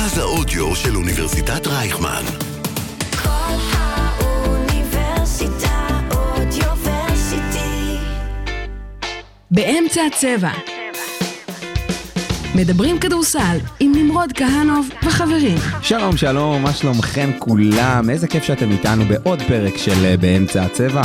מרכז האודיו של אוניברסיטת רייכמן. כל האוניברסיטה אודיוורסיטי. באמצע הצבע. מדברים כדורסל עם נמרוד כהנוב וחברים. שלום שלום, מה שלומכם כולם? איזה כיף שאתם איתנו בעוד פרק של אה, באמצע הצבע.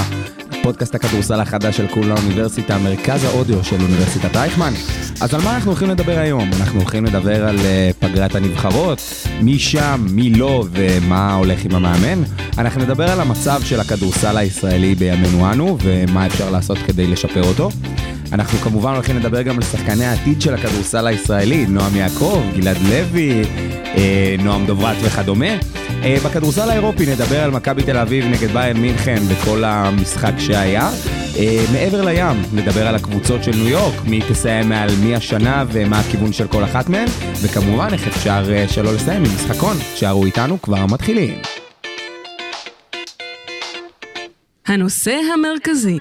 פודקאסט הכדורסל החדש של כול האוניברסיטה, מרכז האודיו של אוניברסיטת רייכמן. אז על מה אנחנו הולכים לדבר היום? אנחנו הולכים לדבר על אה, פגרת הנבחרות, מי שם, מי לא ומה הולך עם המאמן. אנחנו נדבר על המצב של הכדורסל הישראלי בימינו אנו ומה אפשר לעשות כדי לשפר אותו. אנחנו כמובן הולכים לדבר גם על שחקני העתיד של הכדורסל הישראלי, נועם יעקב, גלעד לוי, אה, נועם דוברת וכדומה. אה, בכדורסל האירופי נדבר על מכבי תל אביב נגד ביירן מינכן וכל המשחק שהיה. אה, מעבר לים נדבר על הקבוצות של ניו יורק, מי תסיים מעל מי השנה ומה הכיוון של כל אחת מהן, וכמובן איך אפשר אה, שלא לסיים עם משחקון, שערו איתנו כבר מתחילים. הנושא המרכזי.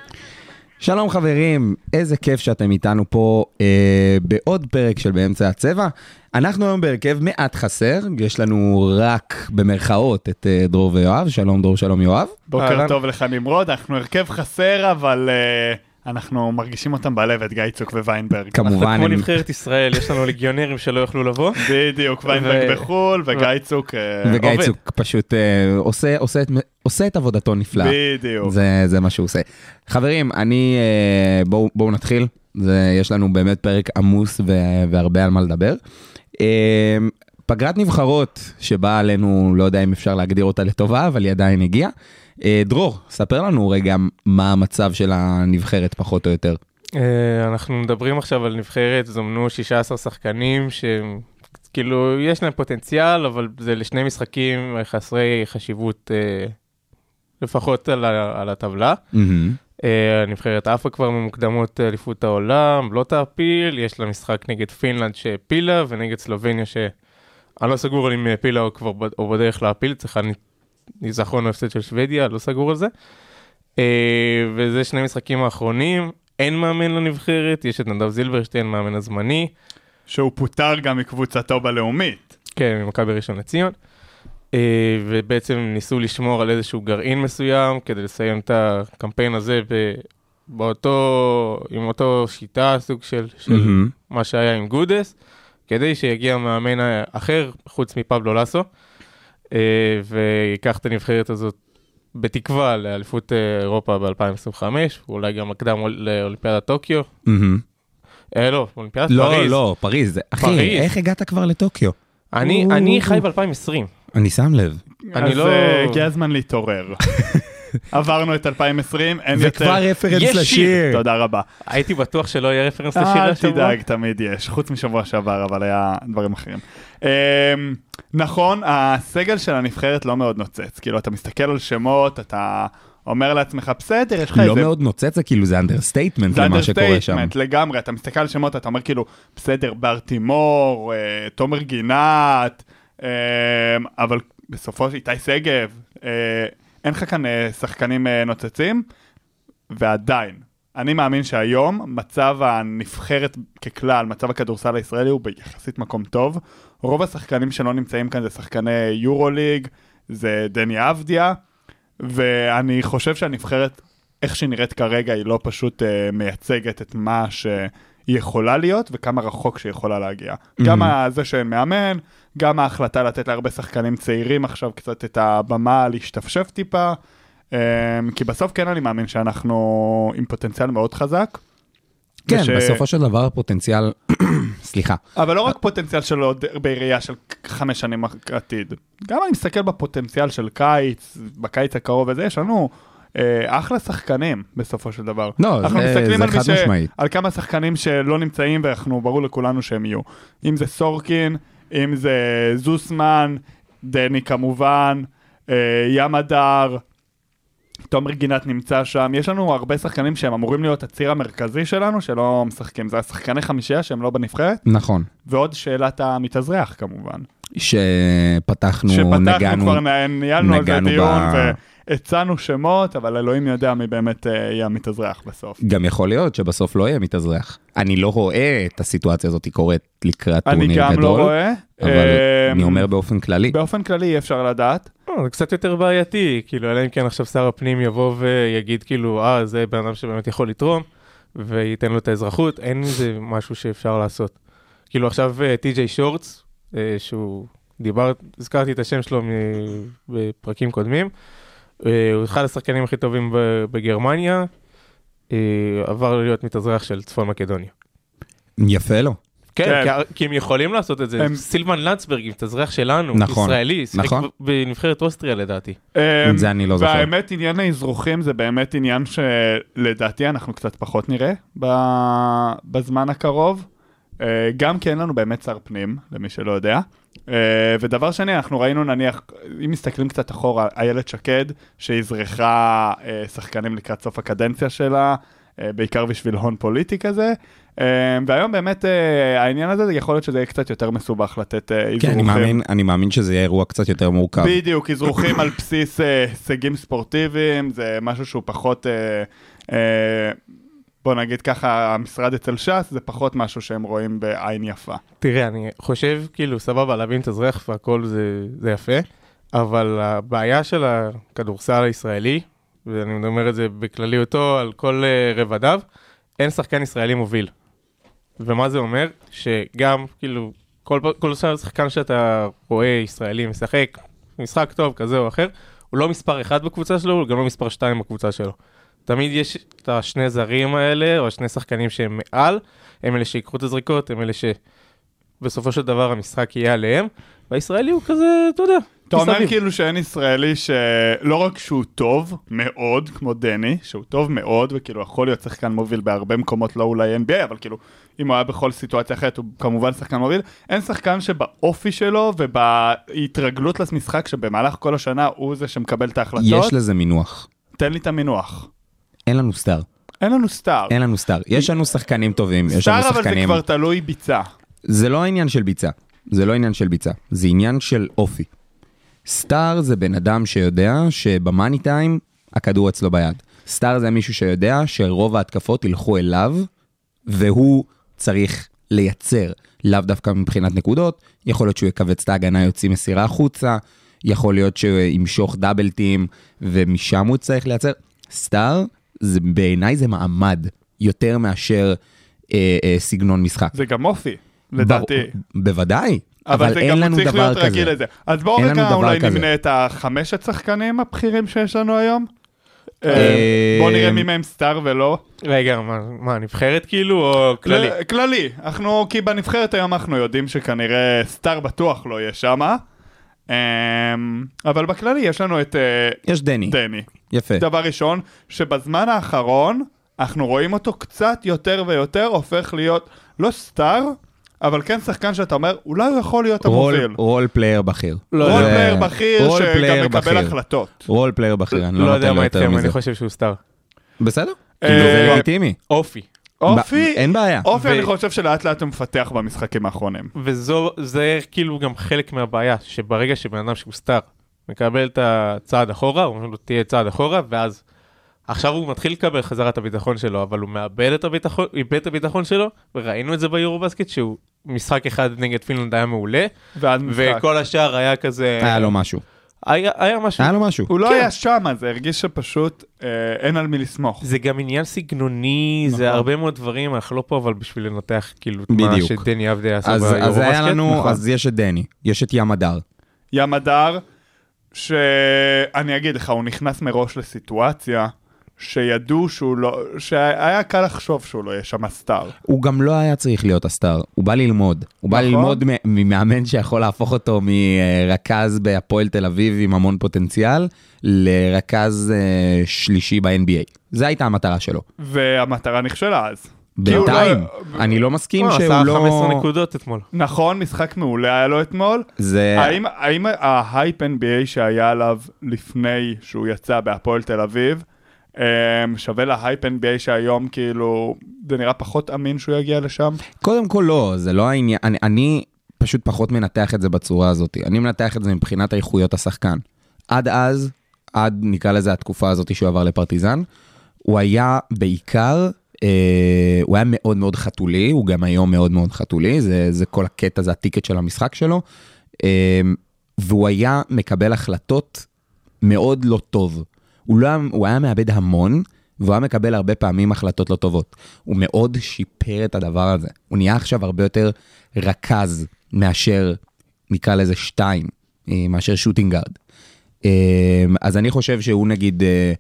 שלום חברים, איזה כיף שאתם איתנו פה אה, בעוד פרק של באמצע הצבע. אנחנו היום בהרכב מעט חסר, יש לנו רק במרכאות את אה, דרור ויואב, שלום דרור, שלום יואב. בוקר אהלן. טוב לך נמרוד, אנחנו הרכב חסר, אבל uh, אנחנו מרגישים אותם בלב, את גיא צוק וויינברג. כמובן, כמו הם- נבחרת ישראל, יש לנו ליגיונרים שלא יכלו לבוא. בדיוק, ויינברג בחו"ל, וגיא צוק uh, וגיא עובד. צוק פשוט אה, עושה, את, עבודתו נפלא. בדיוק. זה, זה מה שהוא עושה. חברים, אני, אה, בואו בוא נתחיל. זה, יש לנו באמת פרק עמוס ו, והרבה על מה לדבר. אה, פגרת נבחרות שבאה עלינו, לא יודע אם אפשר להגדיר אותה לטובה, אבל היא עדיין הגיעה. אה, דרור, ספר לנו רגע מה המצב של הנבחרת פחות או יותר. אה, אנחנו מדברים עכשיו על נבחרת, זומנו 16 שחקנים שהם כאילו יש להם פוטנציאל, אבל זה לשני משחקים חסרי חשיבות אה, לפחות על, ה- על הטבלה. מהמם. אה, הנבחרת עפה כבר ממוקדמות אליפות העולם, לא תעפיל, יש לה משחק נגד פינלנד שהעפילה ונגד סלובניה שאני לא סגור אם העפילה או כבר או בדרך להעפיל, צריכה ניצחון או הפסד של שוודיה, לא סגור על זה. אה, וזה שני משחקים האחרונים, אין מאמן לנבחרת, יש את נדב זילברשטיין, מאמן הזמני, שהוא פוטר גם מקבוצתו בלאומית. כן, ממכבי ראשון לציון. אה, ובעצם ניסו לשמור על איזשהו גרעין מסוים כדי לסיים את הקמפיין הזה ב- באותו, עם אותו שיטה, סוג של, של מהמם. מה שהיה עם גודס, כדי שיגיע מאמן אחר חוץ מפבלו לסו, אה, ויקח את הנבחרת הזאת בתקווה לאליפות אה, אירופה ב-2025, ואולי גם הקדם לאולימפיאדת טוקיו. אה, לא, אולימפיאדת לא, פריז. לא, פריז. אחי, פריז. איך הגעת כבר לטוקיו? אני, או- אני חי ב-2020. אני שם לב. אני אז לא- אה, הגיע הזמן להתעורר. עברנו את 2020, אין יותר... וכבר רפרנס יש שיר. לשיר. תודה רבה. הייתי בטוח שלא יהיה רפרנס לשיר אל השבוע. תדאג, תמיד יש, חוץ משבוע שעבר, אבל היה דברים אחרים. אמ, נכון, הסגל של הנבחרת לא מאוד נוצץ, כאילו, אתה מסתכל על שמות, אתה אומר לעצמך, בסדר, יש לך לא איזה... מאוד נוצץ, זה כאילו זה understatement זה למה שקורה שם. understatement לגמרי, אתה מסתכל על שמות, אתה אומר כאילו, בסדר, בר תימור, אה, תומר גינת, אה, אבל בסופו של איתי שגב, אה, אין לך כאן אה, שחקנים אה, נוצצים, ועדיין, אני מאמין שהיום מצב הנבחרת ככלל, מצב הכדורסל הישראלי הוא ביחסית מקום טוב. רוב השחקנים שלא נמצאים כאן זה שחקני יורוליג, זה דני אבדיה, ואני חושב שהנבחרת, איך שהיא נראית כרגע, היא לא פשוט uh, מייצגת את מה שהיא יכולה להיות וכמה רחוק שהיא יכולה להגיע. Mm-hmm. גם זה שאין מאמן, גם ההחלטה לתת להרבה שחקנים צעירים עכשיו קצת את הבמה להשתפשף טיפה, um, כי בסוף כן אני מאמין שאנחנו עם פוטנציאל מאוד חזק. כן, וש- בסופו של דבר הפוטנציאל, סליחה, אבל לא רק פוטנציאל של עוד בראייה של חמש שנים עתיד. גם אני מסתכל בפוטנציאל של קיץ, בקיץ הקרוב וזה, יש לנו אה, אחלה שחקנים בסופו של דבר. לא, אנחנו זה- מסתכלים זה על, חד ש... משמעית. על כמה שחקנים שלא נמצאים ואנחנו, ברור לכולנו שהם יהיו. אם זה סורקין, אם זה זוסמן, דני כמובן, אה, ים הדר, תומר גינת נמצא שם, יש לנו הרבה שחקנים שהם אמורים להיות הציר המרכזי שלנו, שלא משחקים, זה השחקני חמישייה שהם לא בנבחרת, נכון. ועוד שאלת המתאזרח כמובן. שפתחנו, שפתחנו נגענו, כבר, ניהלנו על זה דיון, ב- והצענו שמות, אבל אלוהים יודע מי באמת אה, יהיה המתאזרח בסוף. גם יכול להיות שבסוף לא יהיה מתאזרח. אני לא רואה את הסיטואציה הזאת קורית לקראת אני טורניר גם גדול. לא רואה, אבל אה, אני אומר באופן כללי. באופן כללי אי אפשר לדעת. לא, זה קצת יותר בעייתי, כאילו, אלא אם כן עכשיו שר הפנים יבוא ויגיד כאילו, אה, זה בן אדם שבאמת יכול לתרום, וייתן לו את האזרחות, אין איזה משהו שאפשר לעשות. כאילו עכשיו טי.ג'יי שורטס, אה, שהוא דיבר, הזכרתי את השם שלו בפרקים קודמים, אה, הוא אחד השחקנים הכי טובים בגרמניה, אה, עבר להיות מתאזרח של צפון מקדוניה. יפה לו. כן, כן. כי- כי הם יכולים לעשות את זה. הם- סילבן לנצברג, מתאזרח שלנו, נכון, ישראלי, שיחק נכון. בנבחרת אוסטריה לדעתי. את זה אני לא זוכר. והאמת, עניין האזרוחים זה באמת עניין שלדעתי אנחנו קצת פחות נראה ב- בזמן הקרוב. אה, גם כי אין לנו באמת שר פנים, למי שלא יודע. אה, ודבר שני, אנחנו ראינו נניח, אם מסתכלים קצת אחורה, איילת שקד, שאזרחה אה, שחקנים לקראת סוף הקדנציה שלה, אה, בעיקר בשביל הון פוליטי כזה. והיום באמת העניין הזה, יכול להיות שזה יהיה קצת יותר מסובך לתת אזרוחים. כן, אני מאמין, אני מאמין שזה יהיה אירוע קצת יותר מורכב. בדיוק, אזרוחים על בסיס הישגים ספורטיביים, זה משהו שהוא פחות, בוא נגיד ככה, המשרד אצל ש"ס, זה פחות משהו שהם רואים בעין יפה. תראה, אני חושב, כאילו, סבבה, להבין את הזרח והכל זה, זה יפה, אבל הבעיה של הכדורסל הישראלי, ואני אומר את זה בכלליותו על כל uh, רבדיו, אין שחקן ישראלי מוביל. ומה זה אומר? שגם, כאילו, כל, כל שחקן שאתה רואה ישראלי משחק, משחק טוב כזה או אחר, הוא לא מספר אחד בקבוצה שלו, הוא גם לא מספר שתיים בקבוצה שלו. תמיד יש את השני זרים האלה, או השני שחקנים שהם מעל, הם אלה שיקחו את הזריקות, הם אלה שבסופו של דבר המשחק יהיה עליהם, והישראלי הוא כזה, אתה יודע, אתה אומר. כאילו שאין ישראלי שלא רק שהוא טוב מאוד, כמו דני, שהוא טוב מאוד, וכאילו יכול להיות שחקן מוביל בהרבה מקומות, לא אולי NBA, אבל כאילו, אם הוא היה בכל סיטואציה אחרת, הוא כמובן שחקן מוביל. אין שחקן שבאופי שלו ובהתרגלות למשחק, שבמהלך כל השנה הוא זה שמקבל את ההחלטות. יש לזה מינוח. תן לי את המינוח. אין לנו סטאר. אין לנו סטאר. אין לנו סטאר. יש לנו שחקנים טובים, יש לנו סטאר אבל זה שחקנים... כבר תלוי ביצה. זה לא עניין של ביצה. זה לא עניין של ביצה. זה עניין של אופי. סטאר זה בן אדם שיודע שבמאני טיים הכדור אצלו ביד. סטאר זה מישהו שיודע שרוב ההתקפות ילכו אליו, והוא צריך לייצר, לאו דווקא מבחינת נקודות, יכול להיות שהוא יכווץ את ההגנה, יוציא מסירה החוצה, יכול להיות שהוא ימשוך דאבל טים, ומשם הוא צריך לייצר. סטאר, בעיניי זה מעמד, יותר מאשר אה, אה, סגנון משחק. זה גם אופי, לדעתי. ברור, בוודאי, אבל, אבל זה אין גם לנו צריך דבר להיות רגיל כזה. לזה. אז בואו רגע אולי כזה. נמנה את החמשת שחקנים הבכירים שיש לנו היום. אה, אה, בואו נראה מי מהם סטאר ולא. רגע, מה, מה, נבחרת כאילו, או כללי? ל- כללי. אנחנו, כי בנבחרת היום אנחנו יודעים שכנראה סטאר בטוח לא יהיה שמה. אמ, אבל בכללי יש לנו את אה, יש דני, דני. יפה. דבר ראשון, שבזמן האחרון אנחנו רואים אותו קצת יותר ויותר הופך להיות לא star, אבל כן שחקן שאתה אומר, אולי הוא יכול להיות רול, המוביל. role player בכיר. לא role זה- player בכיר role שגם player מקבל בכיר. החלטות. role player בכיר, אני לא לא יודע נותן לו מה יותר איתכם, מזה. אני חושב שהוא star. בסדר? אה, כאילו זה לגיטימי. אופי. אופי, אין בעיה. אופי ו- אני חושב שלאט לאט הוא מפתח במשחקים האחרונים. וזו, זה כאילו גם חלק מהבעיה, שברגע שבן אדם שהוא סטאר מקבל את הצעד אחורה, אומרים לו תהיה צעד אחורה, ואז עכשיו הוא מתחיל לקבל חזרה את הביטחון שלו, אבל הוא מאבד את הביטחון, איבד את הביטחון שלו, וראינו את זה ביורו בסקט, שהוא משחק אחד נגד פינלנד היה מעולה. וכל השאר היה כזה... היה לו משהו. היה, היה משהו. היה לו משהו. הוא לא כן. היה שם, זה הרגיש שפשוט אה, אין על מי לסמוך. זה גם עניין סגנוני, נכון. זה הרבה מאוד דברים, אנחנו לא פה אבל בשביל לנתח כאילו את בדיוק. מה שדני עבדי עשה אז ביורו אז היה. לנו, נכון. אז יש את דני, יש את ים הדר. ים הדר, שאני אגיד לך, הוא נכנס מראש לסיטואציה שידעו שהוא לא, שהיה קל לחשוב שהוא לא יהיה שם סטאר. הוא גם לא היה צריך להיות הסטאר, הוא בא ללמוד. הוא בא נכון. ללמוד ממאמן שיכול להפוך אותו מרכז בהפועל תל אביב עם המון פוטנציאל, לרכז אה, שלישי ב-NBA. זו הייתה המטרה שלו. והמטרה נכשלה אז. הוא בינתיים, לא- אני לא מסכים הוא שהוא עשה לא... 15 נקודות אתמול. נכון, משחק מעולה היה לו אתמול. זה... האם, האם ההייפ NBA שהיה עליו לפני שהוא יצא בהפועל תל אביב, שווה להייפ NBA שהיום כאילו, זה נראה פחות אמין שהוא יגיע לשם? קודם כל לא, זה לא העניין, אני, אני פשוט פחות מנתח את זה בצורה הזאת. אני מנתח את זה מבחינת איכויות השחקן. עד אז, עד נקרא לזה התקופה הזאת שהוא עבר לפרטיזן, הוא היה בעיקר אה, הוא היה מאוד מאוד חתולי, הוא גם היום מאוד מאוד חתולי, זה, זה כל הקטע, זה הטיקט של המשחק שלו. אה, והוא היה מקבל החלטות מאוד לא טוב. הוא, לא, הוא היה מאבד המון, והוא היה מקבל הרבה פעמים החלטות לא טובות. הוא מאוד שיפר את הדבר הזה. הוא נהיה עכשיו הרבה יותר רכז מאשר, נקרא לזה שתיים, אה, מאשר שוטינגארד. אה, אז אני חושב שהוא נגיד אה,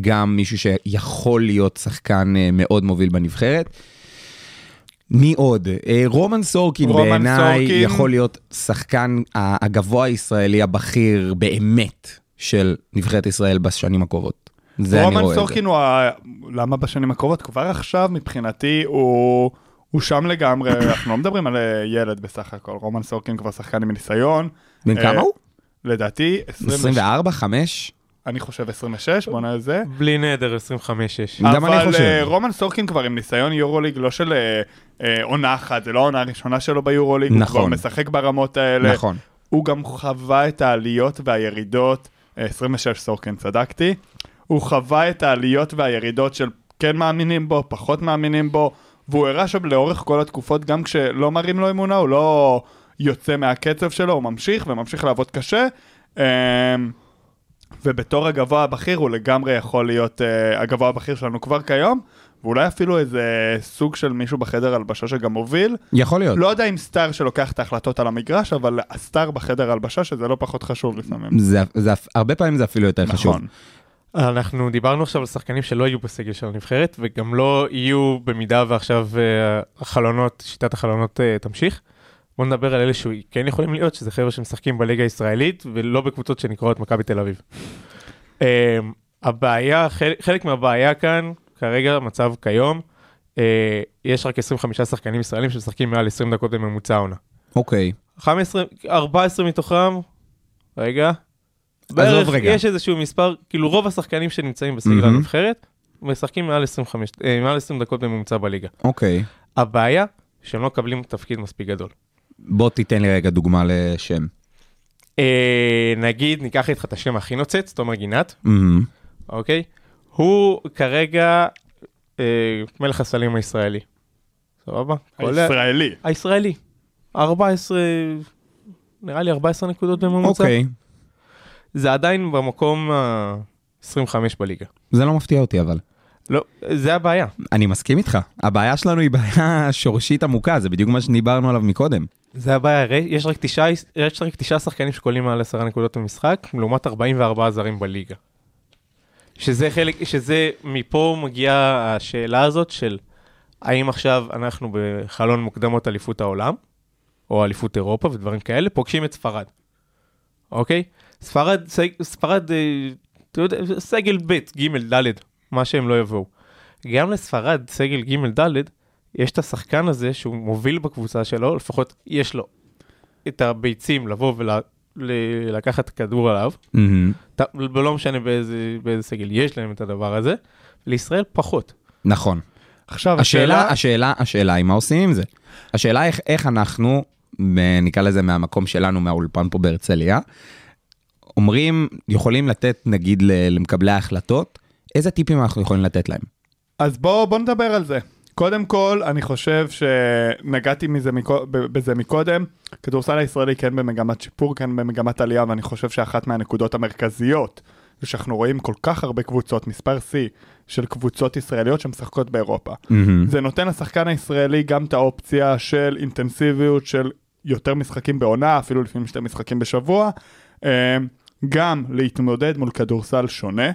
גם מישהו שיכול להיות שחקן מאוד מוביל בנבחרת. מי עוד? רומן סורקין רומן בעיניי. יכול להיות שחקן הגבוה הישראלי הבכיר באמת של נבחרת ישראל בשנים הקרובות. זה אני רומן רואה את זה. סורקין הוא ה... למה בשנים הקרובות? כבר עכשיו מבחינתי הוא... הוא שם לגמרי, אנחנו לא מדברים על אה, ילד בסך הכל, רומן סורקין כבר שחקן עם ניסיון. בן אה, כמה הוא? לדעתי 20, 24? 5? אני חושב 26, בוא נראה זה. בלי נדר 25-6. גם אני אבל חושב. אה, רומן סורקין כבר עם ניסיון יורוליג, לא של עונה אחת, זה לא העונה הראשונה שלו ביורוליג, הוא נכון. כבר משחק ברמות האלה. נכון. הוא גם חווה את העליות והירידות, 26 סורקין, צדקתי. הוא חווה את העליות והירידות של כן מאמינים בו, פחות מאמינים בו, והוא הראה שם לאורך כל התקופות, גם כשלא מראים לו אמונה, הוא לא יוצא מהקצב שלו, הוא ממשיך וממשיך לעבוד קשה. אה, ובתור הגבוה הבכיר הוא לגמרי יכול להיות uh, הגבוה הבכיר שלנו כבר כיום, ואולי אפילו איזה סוג של מישהו בחדר הלבשה שגם מוביל. יכול להיות. לא יודע אם סטאר שלוקח את ההחלטות על המגרש, אבל הסטאר בחדר הלבשה שזה לא פחות חשוב לפעמים. זה, זה, הרבה פעמים זה אפילו יותר חשוב. נכון. אנחנו דיברנו עכשיו על שחקנים שלא יהיו בסגל של הנבחרת, וגם לא יהיו במידה ועכשיו אה, החלונות, שיטת החלונות אה, תמשיך. בוא נדבר על אלה שכן יכולים להיות, שזה חבר'ה שמשחקים בליגה הישראלית, ולא בקבוצות שנקראות מכבי תל אביב. אה, הבעיה, חלק מהבעיה כאן, כרגע, מצב כיום, אה, יש רק 25 שחקנים ישראלים שמשחקים מעל 20 דקות בממוצע העונה. אוקיי. 15, 14 מתוכם, רגע, בערך רגע. יש איזשהו מספר, כאילו רוב השחקנים שנמצאים בסגל מהמם. הנבחרת, משחקים מעל 25, אה, מעל 20 דקות בממוצע בליגה. אוקיי. הבעיה, שהם לא מקבלים תפקיד מספיק גדול. בוא תיתן לי רגע דוגמה לשם. אה, נגיד, ניקח איתך את השם הכי נוצץ, תומר גינת, מהמם. אוקיי? הוא כרגע אה, מלך הסלים הישראלי. סבבה? עולה- הישראלי. הישראלי. 14, נראה לי 14 נקודות בממוצע. אוקיי. זה עדיין במקום ה-25 בליגה. זה לא מפתיע אותי אבל. לא, זה הבעיה. אני מסכים איתך. הבעיה שלנו היא בעיה שורשית עמוקה, זה בדיוק מה שדיברנו עליו מקודם. זה הבעיה, הרי יש רק תשעה, יש רק תשעה שחקנים שקולים מעל 10 נקודות במשחק, לעומת 44 זרים בליגה. שזה חלק, שזה, מפה מגיעה השאלה הזאת של האם עכשיו אנחנו בחלון מוקדמות אליפות העולם, או אליפות אירופה ודברים כאלה, פוגשים את ספרד. אוקיי? ספרד, ספרד, אה, אתה יודע, סגל ב', ג', ד', מה שהם לא יבואו. גם לספרד, סגל ג', ד', יש את השחקן הזה שהוא מוביל בקבוצה שלו, לפחות יש לו את הביצים לבוא ולקחת כדור עליו. ת- ולא משנה באיזה, באיזה סגל, יש להם את הדבר הזה, לישראל פחות. נכון. עכשיו, השאלה, השאלה, השאלה היא מה עושים עם זה. השאלה איך, איך אנחנו, ב- נקרא לזה מהמקום שלנו, מהאולפן פה בהרצליה, אומרים, יכולים לתת נגיד למקבלי ההחלטות, איזה טיפים אנחנו יכולים לתת להם? אז בואו בוא נדבר על זה. קודם כל, אני חושב שנגעתי מזה, מקו- בזה מקודם, כדורסל הישראלי כן במגמת שיפור, כן במגמת עלייה, ואני חושב שאחת מהנקודות המרכזיות זה שאנחנו רואים כל כך הרבה קבוצות, מספר שיא של קבוצות ישראליות שמשחקות באירופה. מהמם. זה נותן לשחקן הישראלי גם את האופציה של אינטנסיביות של יותר משחקים בעונה, אפילו לפעמים שתי משחקים בשבוע, אה, גם להתמודד מול כדורסל שונה.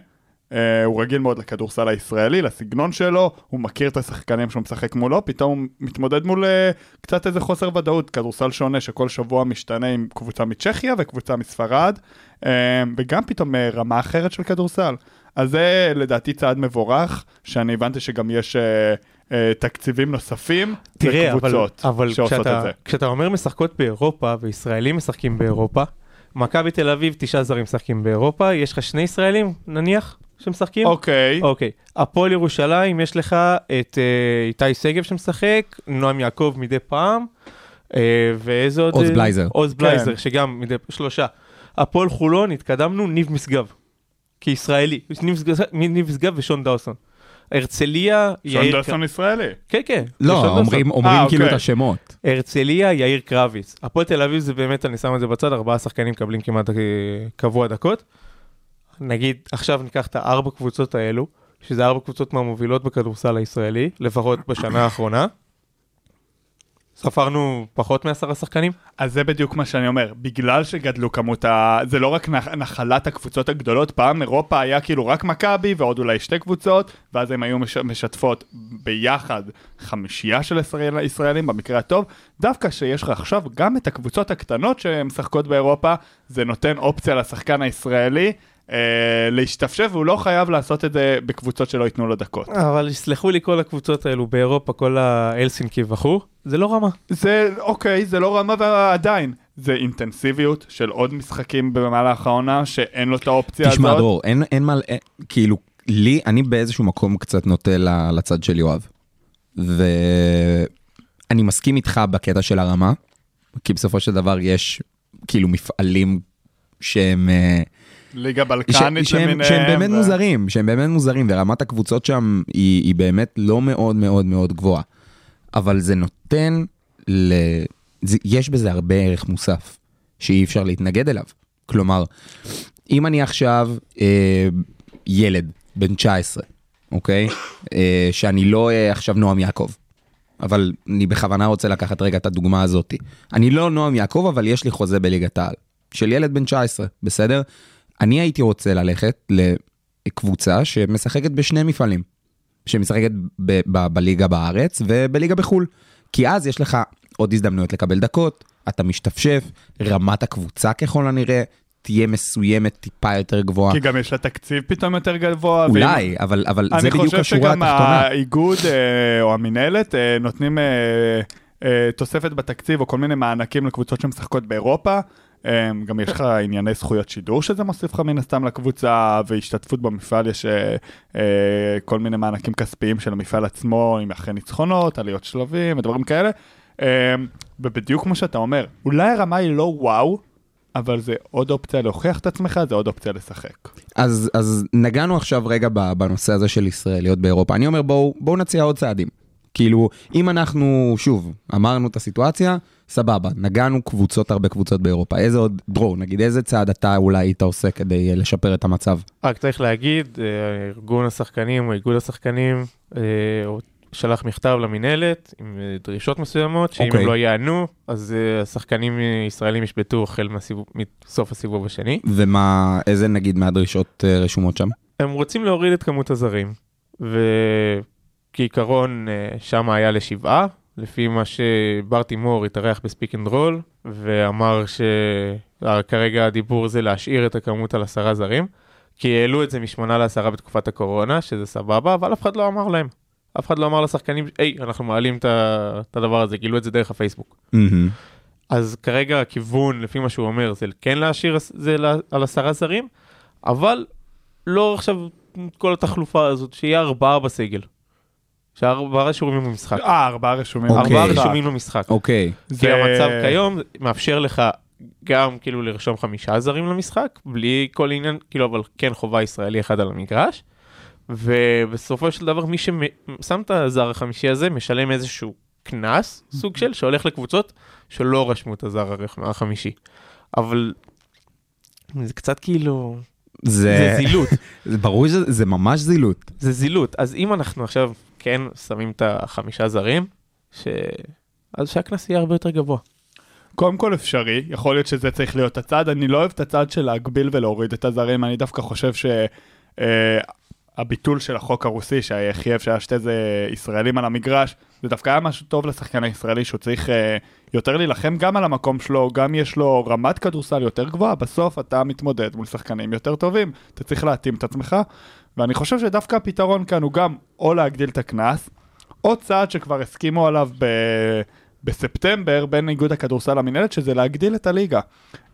אה, הוא רגיל מאוד לכדורסל הישראלי, לסגנון שלו, הוא מכיר את השחקנים שהוא משחק מולו, פתאום הוא מתמודד מול אה, קצת איזה חוסר ודאות, כדורסל שונה שכל שבוע משתנה עם קבוצה מצ'כיה וקבוצה מספרד, אה, וגם פתאום אה, רמה אחרת של כדורסל. אז זה לדעתי צעד מבורך, שאני הבנתי שגם יש אה, אה, תקציבים נוספים תראה, אבל, לקבוצות אבל שעושות כשאתה, את זה. כשאתה אומר משחקות באירופה וישראלים משחקים באירופה, מכבי תל אביב תשעה זרים משחקים באירופה, יש לך שני ישראלים נניח שמשחקים? אוקיי, אוקיי. הפועל ירושלים יש לך את אה, איתי שגב שמשחק, נועם יעקב מדי פעם, אה, ואיזה עוד? עוז אה, בלייזר. עוז כן. בלייזר, שגם מדי שלושה. הפועל חולון התקדמנו, ניב משגב. כישראלי, ניב משגב- ניב משגב ושון דאוסון. הרצליה, יאיר... שונדרסון ישראלי. כן, כן. לא. אומרים אומרים אה, כאילו את אוקיי. השמות. הרצליה, יאיר קרביץ. הפועל תל אביב זה באמת, אני שם את זה בצד, ארבעה שחקנים מקבלים כמעט קבוע דקות. נגיד, עכשיו ניקח את הארבע קבוצות האלו, שזה ארבע קבוצות מהמובילות בכדורסל הישראלי, לפחות בשנה האחרונה. ספרנו פחות מעשרה שחקנים? אז זה בדיוק מה שאני אומר, בגלל שגדלו כמות ה... זה לא רק נח- נחלת הקבוצות הגדולות, פעם אירופה היה כאילו רק מכבי ועוד אולי שתי קבוצות, ואז הם היו מש... משתפות ביחד חמישייה של ישראל... ישראלים במקרה הטוב, דווקא שיש לך עכשיו גם את הקבוצות הקטנות שמשחקות באירופה, זה נותן אופציה לשחקן הישראלי. אה, להשתפשף והוא לא חייב לעשות את זה בקבוצות שלא ייתנו לו דקות. אבל יסלחו לי כל הקבוצות האלו באירופה, כל האלסינקי וכו', זה לא רמה. זה אוקיי, זה לא רמה ועדיין, זה אינטנסיביות של עוד משחקים במהלך העונה שאין לו את האופציה תשמע, הזאת. דרור, אין, אין מה, אין, כאילו, לי, אני באיזשהו מקום קצת נוטה לצד של יואב. ואני מסכים איתך בקטע של הרמה, כי בסופו של דבר יש כאילו מפעלים שהם... אה, ליגה ש- בלקנית שהם, למיניהם. שהם באמת ו- מוזרים, שהם באמת מוזרים, ורמת הקבוצות שם היא, היא באמת לא מאוד מאוד מאוד גבוהה. אבל זה נותן ל... זה, יש בזה הרבה ערך מוסף, שאי אפשר להתנגד אליו. כלומר, אם אני עכשיו אה, ילד בן 19, אוקיי? אה, שאני לא אה, עכשיו נועם יעקב, אבל אני בכוונה רוצה לקחת רגע את הדוגמה הזאתי. אני לא נועם יעקב, אבל יש לי חוזה בליגת העל. של ילד בן 19, בסדר? אני הייתי רוצה ללכת לקבוצה שמשחקת בשני מפעלים. שמשחקת ב- ב- בליגה בארץ ובליגה בחו"ל. כי אז יש לך עוד הזדמנויות לקבל דקות, אתה משתפשף, רמת הקבוצה ככל הנראה תהיה מסוימת טיפה יותר גבוהה. כי גם יש לה תקציב פתאום יותר גבוה. אולי, אבל, אבל זה בדיוק השורה אני חושב שגם התחתונה. האיגוד אה, או המינהלת אה, נותנים אה, תוספת בתקציב או כל מיני מענקים לקבוצות שמשחקות באירופה. אה, גם יש לך ענייני זכויות שידור שזה מוסיף לך מן הסתם לקבוצה והשתתפות במפעל יש אה, אה, כל מיני מענקים כספיים של המפעל עצמו עם אחרי ניצחונות, עליות שלבים ודברים כאלה. אה, ובדיוק כמו שאתה אומר, אולי הרמה היא לא וואו, אבל זה עוד אופציה להוכיח את עצמך, זה עוד אופציה לשחק. אז, אז נגענו עכשיו רגע בנושא הזה של ישראליות באירופה. אני אומר בואו בוא נציע עוד צעדים. כאילו, אם אנחנו, שוב, אמרנו את הסיטואציה, סבבה, נגענו קבוצות, הרבה קבוצות באירופה. איזה עוד, דרור, נגיד, איזה צעד אתה אולי היית עושה כדי אה, לשפר את המצב? רק צריך להגיד, אה, ארגון השחקנים או איגוד השחקנים אה, שלח מכתב למינהלת עם דרישות מסוימות, שאם אוקיי. הם לא יענו, אז השחקנים ישראלים ישבתו החל מסוף הסיבוב השני. ומה, איזה נגיד מהדרישות רשומות שם? הם רוצים להוריד את כמות הזרים, וכעיקרון אה, שם היה לשבעה, לפי מה שבר תימור התארח ב Speak and Roll, ואמר שכרגע הדיבור זה להשאיר את הכמות על עשרה זרים, כי העלו את זה משמונה לעשרה בתקופת הקורונה, שזה סבבה, אבל אף אחד לא אמר להם. אף אחד לא אמר לשחקנים, היי, אנחנו מעלים את הדבר הזה, גילו את זה דרך הפייסבוק. מהמם. אז כרגע הכיוון, לפי מה שהוא אומר, זה כן להשאיר זה על עשרה זרים, אבל לא עכשיו כל התחלופה הזאת, שיהיה ארבעה בסגל. שארבעה רשומים במשחק. אה, ארבעה רשומים. אוקיי. ארבעה במשחק. רשומים במשחק. אוקיי. כי זה- המצב כיום מאפשר לך גם כאילו לרשום חמישה זרים למשחק, בלי כל עניין, כאילו, אבל כן חובה ישראלי אחד על המגרש. ובסופו של דבר מי ששם את הזר החמישי הזה משלם איזשהו קנס, סוג של, שהולך לקבוצות שלא רשמו את הזר החמישי. אבל זה קצת כאילו, זה, זה זילות, זה ברור שזה זה ממש זילות. זה זילות. אז אם אנחנו עכשיו כן שמים את החמישה זרים, ש... אז שהקנס יהיה הרבה יותר גבוה. קודם כל אפשרי, יכול להיות שזה צריך להיות הצעד, אני לא אוהב את הצעד של להגביל ולהוריד את הזרים, אני דווקא חושב שהביטול של החוק הרוסי שחייב שהיה שתי זה ישראלים על המגרש, זה דווקא היה משהו טוב לשחקן הישראלי שהוא צריך אה, יותר להילחם גם על המקום שלו, גם יש לו רמת כדורסל יותר גבוהה, בסוף אתה מתמודד מול שחקנים יותר טובים, אתה צריך להתאים את עצמך, ואני חושב שדווקא הפתרון כאן הוא גם או להגדיל את הקנס, או צעד שכבר הסכימו עליו ב... בספטמבר בין איגוד הכדורסל למינהלת, שזה להגדיל את הליגה.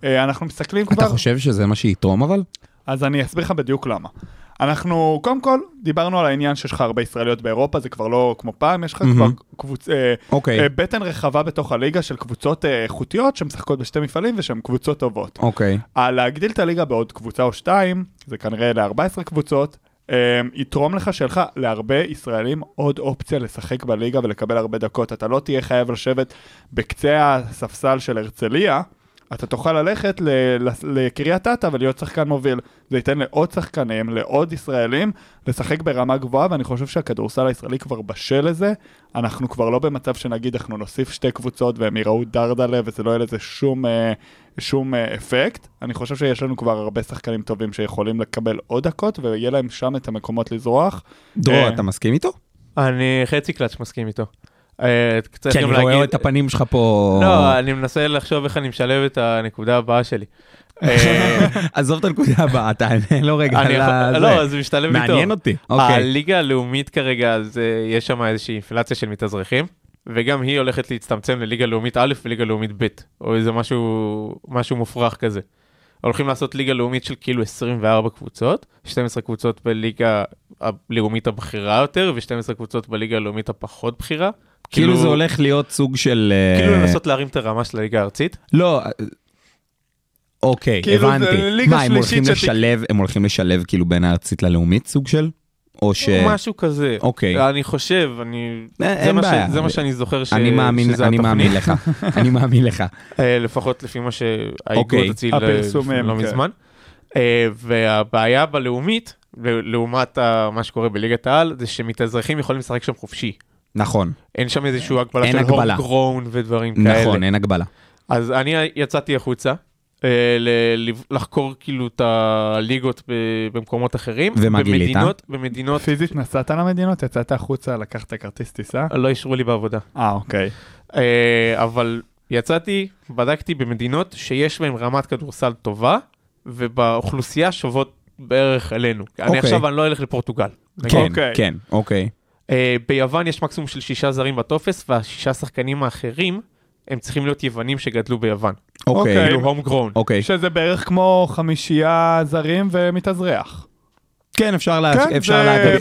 אה, אנחנו מסתכלים כבר... אתה חושב שזה מה שיתרום אבל? אז אני אסביר לך בדיוק למה. אנחנו, קודם כל, דיברנו על העניין שיש לך הרבה ישראליות באירופה, זה כבר לא כמו פעם, יש לך מהמם. כבר קבוצ... אה, אוקיי. אה, בטן רחבה בתוך הליגה של קבוצות אה, איכותיות שמשחקות בשתי מפעלים ושהן קבוצות טובות. אוקיי. אה, להגדיל את הליגה בעוד קבוצה או שתיים, זה כנראה ל-14 קבוצות, יתרום לך שיהיה לך להרבה ישראלים עוד אופציה לשחק בליגה ולקבל הרבה דקות. אתה לא תהיה חייב לשבת בקצה הספסל של הרצליה, אתה תוכל ללכת לקריית אתא ולהיות שחקן מוביל. זה ייתן לעוד שחקנים, לעוד ישראלים, לשחק ברמה גבוהה, ואני חושב שהכדורסל הישראלי כבר בשל לזה. אנחנו כבר לא במצב שנגיד אנחנו נוסיף שתי קבוצות והם יראו דרדלה וזה לא יהיה לזה שום, אה, שום אה, אפקט. אני חושב שיש לנו כבר הרבה שחקנים טובים שיכולים לקבל עוד דקות ויהיה להם שם את המקומות לזרוח. דרור, אה, אתה מסכים איתו? אני חצי קלאץ' מסכים איתו. אה, כי אני רואה את הפנים שלך פה... לא, אני מנסה לחשוב איך אני משלב את הנקודה הבאה שלי. אה, עזוב את הנקודה הבאה, תענה לו רגע אני על זה. לא, זה משתלב טוב. מעניין אותי, אוקיי. הליגה הלאומית כרגע, אז אה, יש שם איזושהי אינפלציה של מתאזרחים, וגם היא הולכת להצטמצם לליגה לאומית א' וליגה לאומית ב', או איזה משהו, משהו מופרך כזה. הולכים לעשות ליגה לאומית של כאילו 24 קבוצות, 12 קבוצות בליגה הלאומית הבכירה יותר, ו-12 קבוצות בליגה הלאומית הפחות בכירה. כאילו זה הולך להיות סוג של... אה, כאילו לנסות להרים את הרמה של הליגה הארצית. לא, אה, אוקיי, כאילו הבנתי. מה, הם הולכים לשלב, הם הולכים לשלב כאילו בין הארצית ללאומית סוג של? או ש... משהו כזה. אוקיי. אני חושב, אני... אה, זה אין מה ש- בעיה. זה מה שאני זוכר ש- אני מאמין, שזה אני מאמין התוכנית. לך, אני מאמין לך. לפחות לפי מה שהאיגוד אוקיי. הציל הפרסומים, לא כן. מזמן. והבעיה בלאומית, לעומת מה שקורה בליגת העל, זה שמתאזרחים יכולים לשחק שם חופשי. נכון, אין שם איזושהי הגבלה אין של הגבלה. הום גרון ודברים כאלה. נכון, אין הגבלה. אז אני יצאתי החוצה. אה, לחקור כאילו את הליגות ב- במקומות אחרים. ומה גילית? במדינות, במדינות, פיזית נסעת למדינות? יצאת החוצה, לקחת כרטיס טיסה? לא אישרו לי בעבודה. אה, אוקיי. אה, אבל יצאתי, בדקתי במדינות שיש בהן רמת כדורסל טובה, ובאוכלוסייה שוות בערך אלינו. אני אוקיי. עכשיו, אני לא אלך לפורטוגל. כן, אוקיי. כן, אוקיי. אה, ביוון יש מקסימום של שישה זרים בטופס, והשישה שחקנים האחרים, הם צריכים להיות יוונים שגדלו ביוון. אוקיי. כאילו הום גרון. אוקיי. שזה בערך כמו חמישייה זרים ומתאזרח. כן, אפשר כן, אפשר זה להגיד,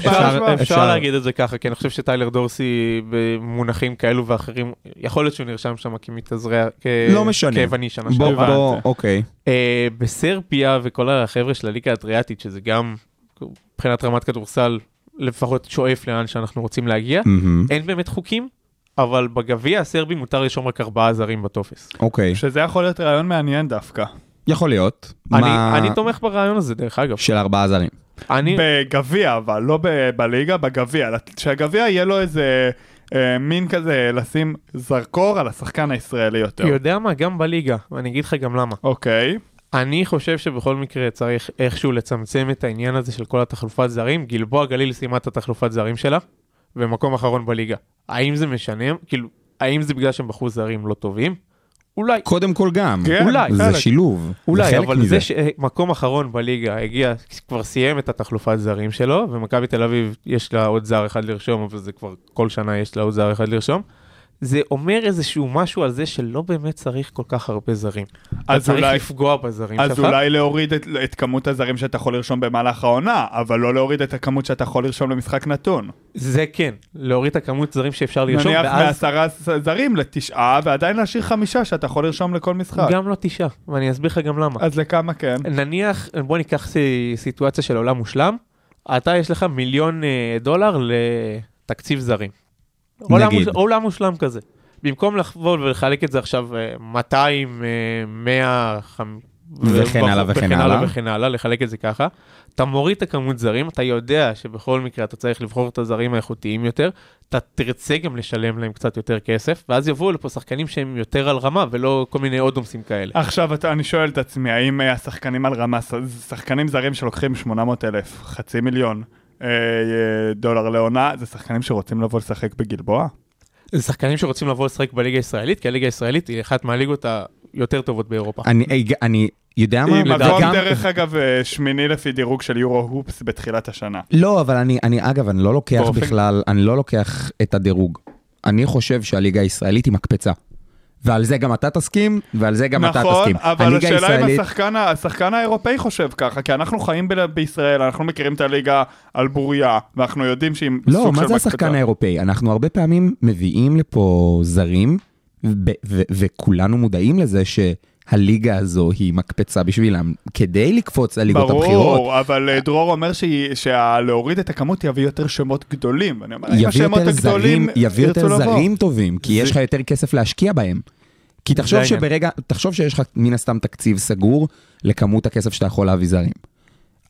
אפשר- את זה ככה, כי אני חושב שטיילר דורסי במונחים כאלו ואחרים, יכול להיות שהוא נרשם שם כמתאזרח, לא משנה. כיווני שנה בוא, שעברה. בוא, אוקיי. אה, בסרביה וכל החבר'ה של הליגה האדריאטית, שזה גם מבחינת רמת כדורסל, לפחות שואף לאן שאנחנו רוצים להגיע, מהמם. אין באמת חוקים, אבל בגביע הסרבי מותר לרשום רק ארבעה זרים בטופס. אוקיי, שזה יכול להיות רעיון מעניין דווקא. יכול להיות. אני, מה- אני תומך ברעיון הזה, דרך אגב. של ארבעה זרים. אני, בגביע, אבל לא ב- בליגה, בגביע. שהגביע יהיה לו איזה אה, מין כזה לשים זרקור על השחקן הישראלי יותר. יודע מה, גם בליגה, ואני אגיד לך גם למה. אוקיי. אני חושב שבכל מקרה צריך איכשהו לצמצם את העניין הזה של כל התחלופת זרים. גלבוע גליל סיימה את התחלופת זרים שלה, ומקום אחרון בליגה. האם זה משנה? כאילו, האם זה בגלל שהם בחרו זרים לא טובים? אולי. קודם כל גם. כן, אולי, זה חלק. שילוב. זה אולי, חלק אבל מזה. זה שמקום אחרון בליגה הגיע, כבר סיים את התחלופת זרים שלו, ומכבי תל אביב יש לה עוד זר אחד לרשום, אבל זה כבר כל שנה יש לה עוד זר אחד לרשום. זה אומר איזשהו משהו על זה שלא באמת צריך כל כך הרבה זרים. אז צריך אולי- לפגוע בזרים אז שלך. אולי להוריד את, את כמות הזרים שאתה יכול לרשום במהלך העונה, אבל לא להוריד את הכמות שאתה יכול לרשום למשחק נתון. זה כן, להוריד את הכמות זרים שאפשר לרשום, נניח ואז מעשרה זרים לתשעה, ועדיין להשאיר חמישה שאתה יכול לרשום לכל משחק. גם לא תשעה, ואני אסביר לך גם למה. אז לכמה כן? נניח, בוא ניקח סי- סיטואציה של עולם מושלם, אתה יש לך מיליון אה, דולר לתקציב זרים. נגיד. עולם מושלם כזה. במקום לבוא ולחלק את זה עכשיו אה, 200, אה, 100, חמ- וכן הלאה וכן וכן הלאה. וכן הלאה, לחלק את זה ככה. אתה מוריד את הכמות זרים, אתה יודע שבכל מקרה אתה צריך לבחור את הזרים האיכותיים יותר, אתה תרצה גם לשלם להם קצת יותר כסף, ואז יבואו לפה שחקנים שהם יותר על רמה ולא כל מיני אודומסים כאלה. עכשיו אתה, אני שואל את עצמי, האם אה, השחקנים על רמה, שחקנים זרים שלוקחים 800 אלף, חצי מיליון אה, אה, דולר לעונה, זה שחקנים שרוצים לבוא לשחק בגלבוע? זה שחקנים שרוצים לבוא לשחק בליגה הישראלית, כי הליגה הישראלית היא אחת מהליגות היותר טובות באירופה. אני, אני יודע מה? היא מקום דרך אגב אה, שמיני לפי דירוג של יורו הופס בתחילת השנה. לא, אבל אני, אני, אגב, אני לא לוקח באופן- בכלל, אני לא לוקח את הדירוג. אני חושב שהליגה הישראלית היא מקפצה. ועל זה גם אתה תסכים, ועל זה גם אתה נכון, תסכים. אבל הליגה השאלה אם הישראלית- השחקן, ה- השחקן האירופאי חושב ככה, כי אנחנו חיים ב- בישראל, אנחנו מכירים את הליגה על בוריה, ואנחנו יודעים שהיא לא, סוג מה של זה מקפצה. השחקן האירופאי? אנחנו הרבה פעמים מביאים לפה זרים, ב- ו- וכולנו מודעים לזה הליגה הזו היא מקפצה בשבילם כדי לקפוץ לליגות הבכירות. ברור, אבל אה, דרור אומר שהלהוריד את הכמות יביא יותר שמות גדולים. ואני אומר, אם השמות הגדולים יביא יותר. זרים טובים, כי זה- יש לך יותר כסף להשקיע בהם. כי תחשוב. שברגע, תחשוב שיש לך מן הסתם תקציב סגור לכמות הכסף שאתה יכול להביא זרים.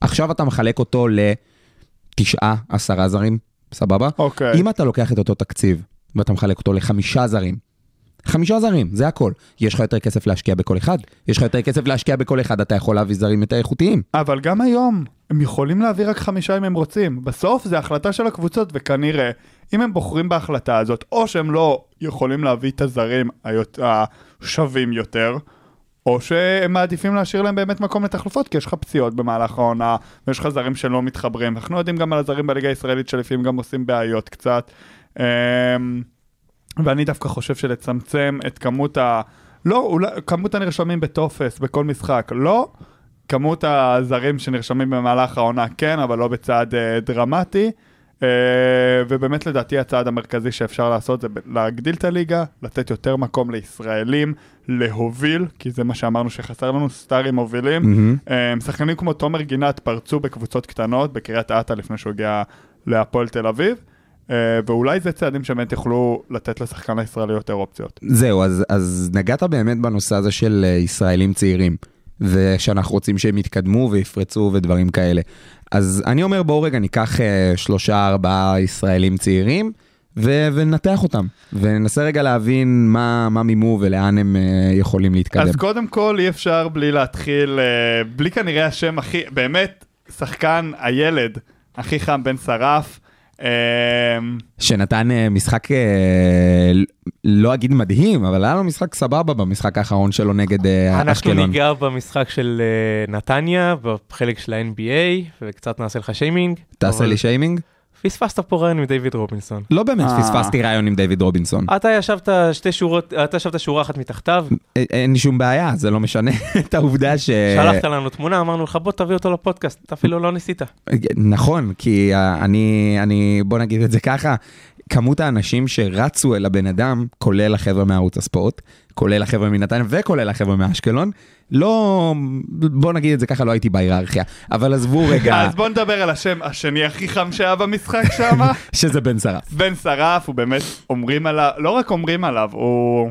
עכשיו אתה מחלק אותו לתשעה, עשרה זרים, סבבה? אוקיי. אם אתה לוקח את אותו תקציב ואתה מחלק אותו לחמישה זרים, חמישה זרים, זה הכל. יש לך יותר כסף להשקיע בכל אחד, יש לך יותר כסף להשקיע בכל אחד, אתה יכול להביא זרים יותר איכותיים. אבל גם היום, הם יכולים להביא רק חמישה אם הם רוצים. בסוף זה החלטה של הקבוצות, וכנראה, אם הם בוחרים בהחלטה הזאת, או שהם לא יכולים להביא את הזרים השווים יותר, או שהם מעדיפים להשאיר להם באמת מקום לתחלופות, כי יש לך פציעות במהלך העונה, ויש לך זרים שלא מתחברים. אנחנו יודעים גם על הזרים בליגה הישראלית שלפעמים גם עושים בעיות קצת. ואני דווקא חושב שלצמצם את כמות ה... לא, אולי, כמות הנרשמים בטופס בכל משחק, לא. כמות הזרים שנרשמים במהלך העונה כן, אבל לא בצעד אה, דרמטי. אה, ובאמת לדעתי הצעד המרכזי שאפשר לעשות זה להגדיל את הליגה, לתת יותר מקום לישראלים, להוביל, כי זה מה שאמרנו שחסר לנו, סטארים מובילים. מהמם. אה, שחקנים כמו תומר גינת פרצו בקבוצות קטנות, בקריית אתא לפני שהוא הגיע להפועל תל אביב. אה, ואולי זה צעדים שבאמת יוכלו לתת לשחקן הישראלי יותר אופציות. זהו, אז, אז נגעת באמת בנושא הזה של אה, ישראלים צעירים, ושאנחנו רוצים שהם יתקדמו ויפרצו ודברים כאלה. אז אני אומר, בואו רגע ניקח אה, שלושה, ארבעה ישראלים צעירים, ו- וננתח אותם, וננסה רגע להבין מה, מה מימו ולאן הם אה, יכולים להתקדם. אז קודם כל אי אפשר בלי להתחיל, אה, בלי כנראה השם הכי, באמת, שחקן, הילד, הכי חם בן שרף. אה, שנתן אה, משחק, אה, לא אגיד מדהים, אבל היה לו משחק סבבה במשחק האחרון שלו נגד אה, אנחנו אשקלון. ניגע במשחק של נתניה, בחלק של ה-NBA, וקצת נעשה לך שיימינג. תעשה אבל לי שיימינג? פספסת פה רעיון עם דיוויד רובינסון. לא באמת אה. פספסתי רעיון עם דיוויד רובינסון. אתה ישבת שתי שורות, אתה ישבת שורה אחת מתחתיו, א- אין לי שום בעיה, זה לא משנה את העובדה ש... שלחת לנו תמונה, אמרנו לך בוא תביא אותו לפודקאסט, אתה אפילו לא ניסית. נכון, כי אה, אני, אני, בוא נגיד את זה ככה, כמות האנשים שרצו אל הבן אדם, כולל החבר'ה מערוץ הספורט, כולל החבר'ה מנתניה וכולל החבר'ה מאשקלון, לא, בוא נגיד את זה ככה, לא הייתי בהיררכיה. אבל עזבו רגע, אז בוא נדבר על השם השני הכי חם שהיה במשחק שם. שזה בן שרף. בן שרף, הוא באמת אומרים עליו, לא רק אומרים עליו, הוא...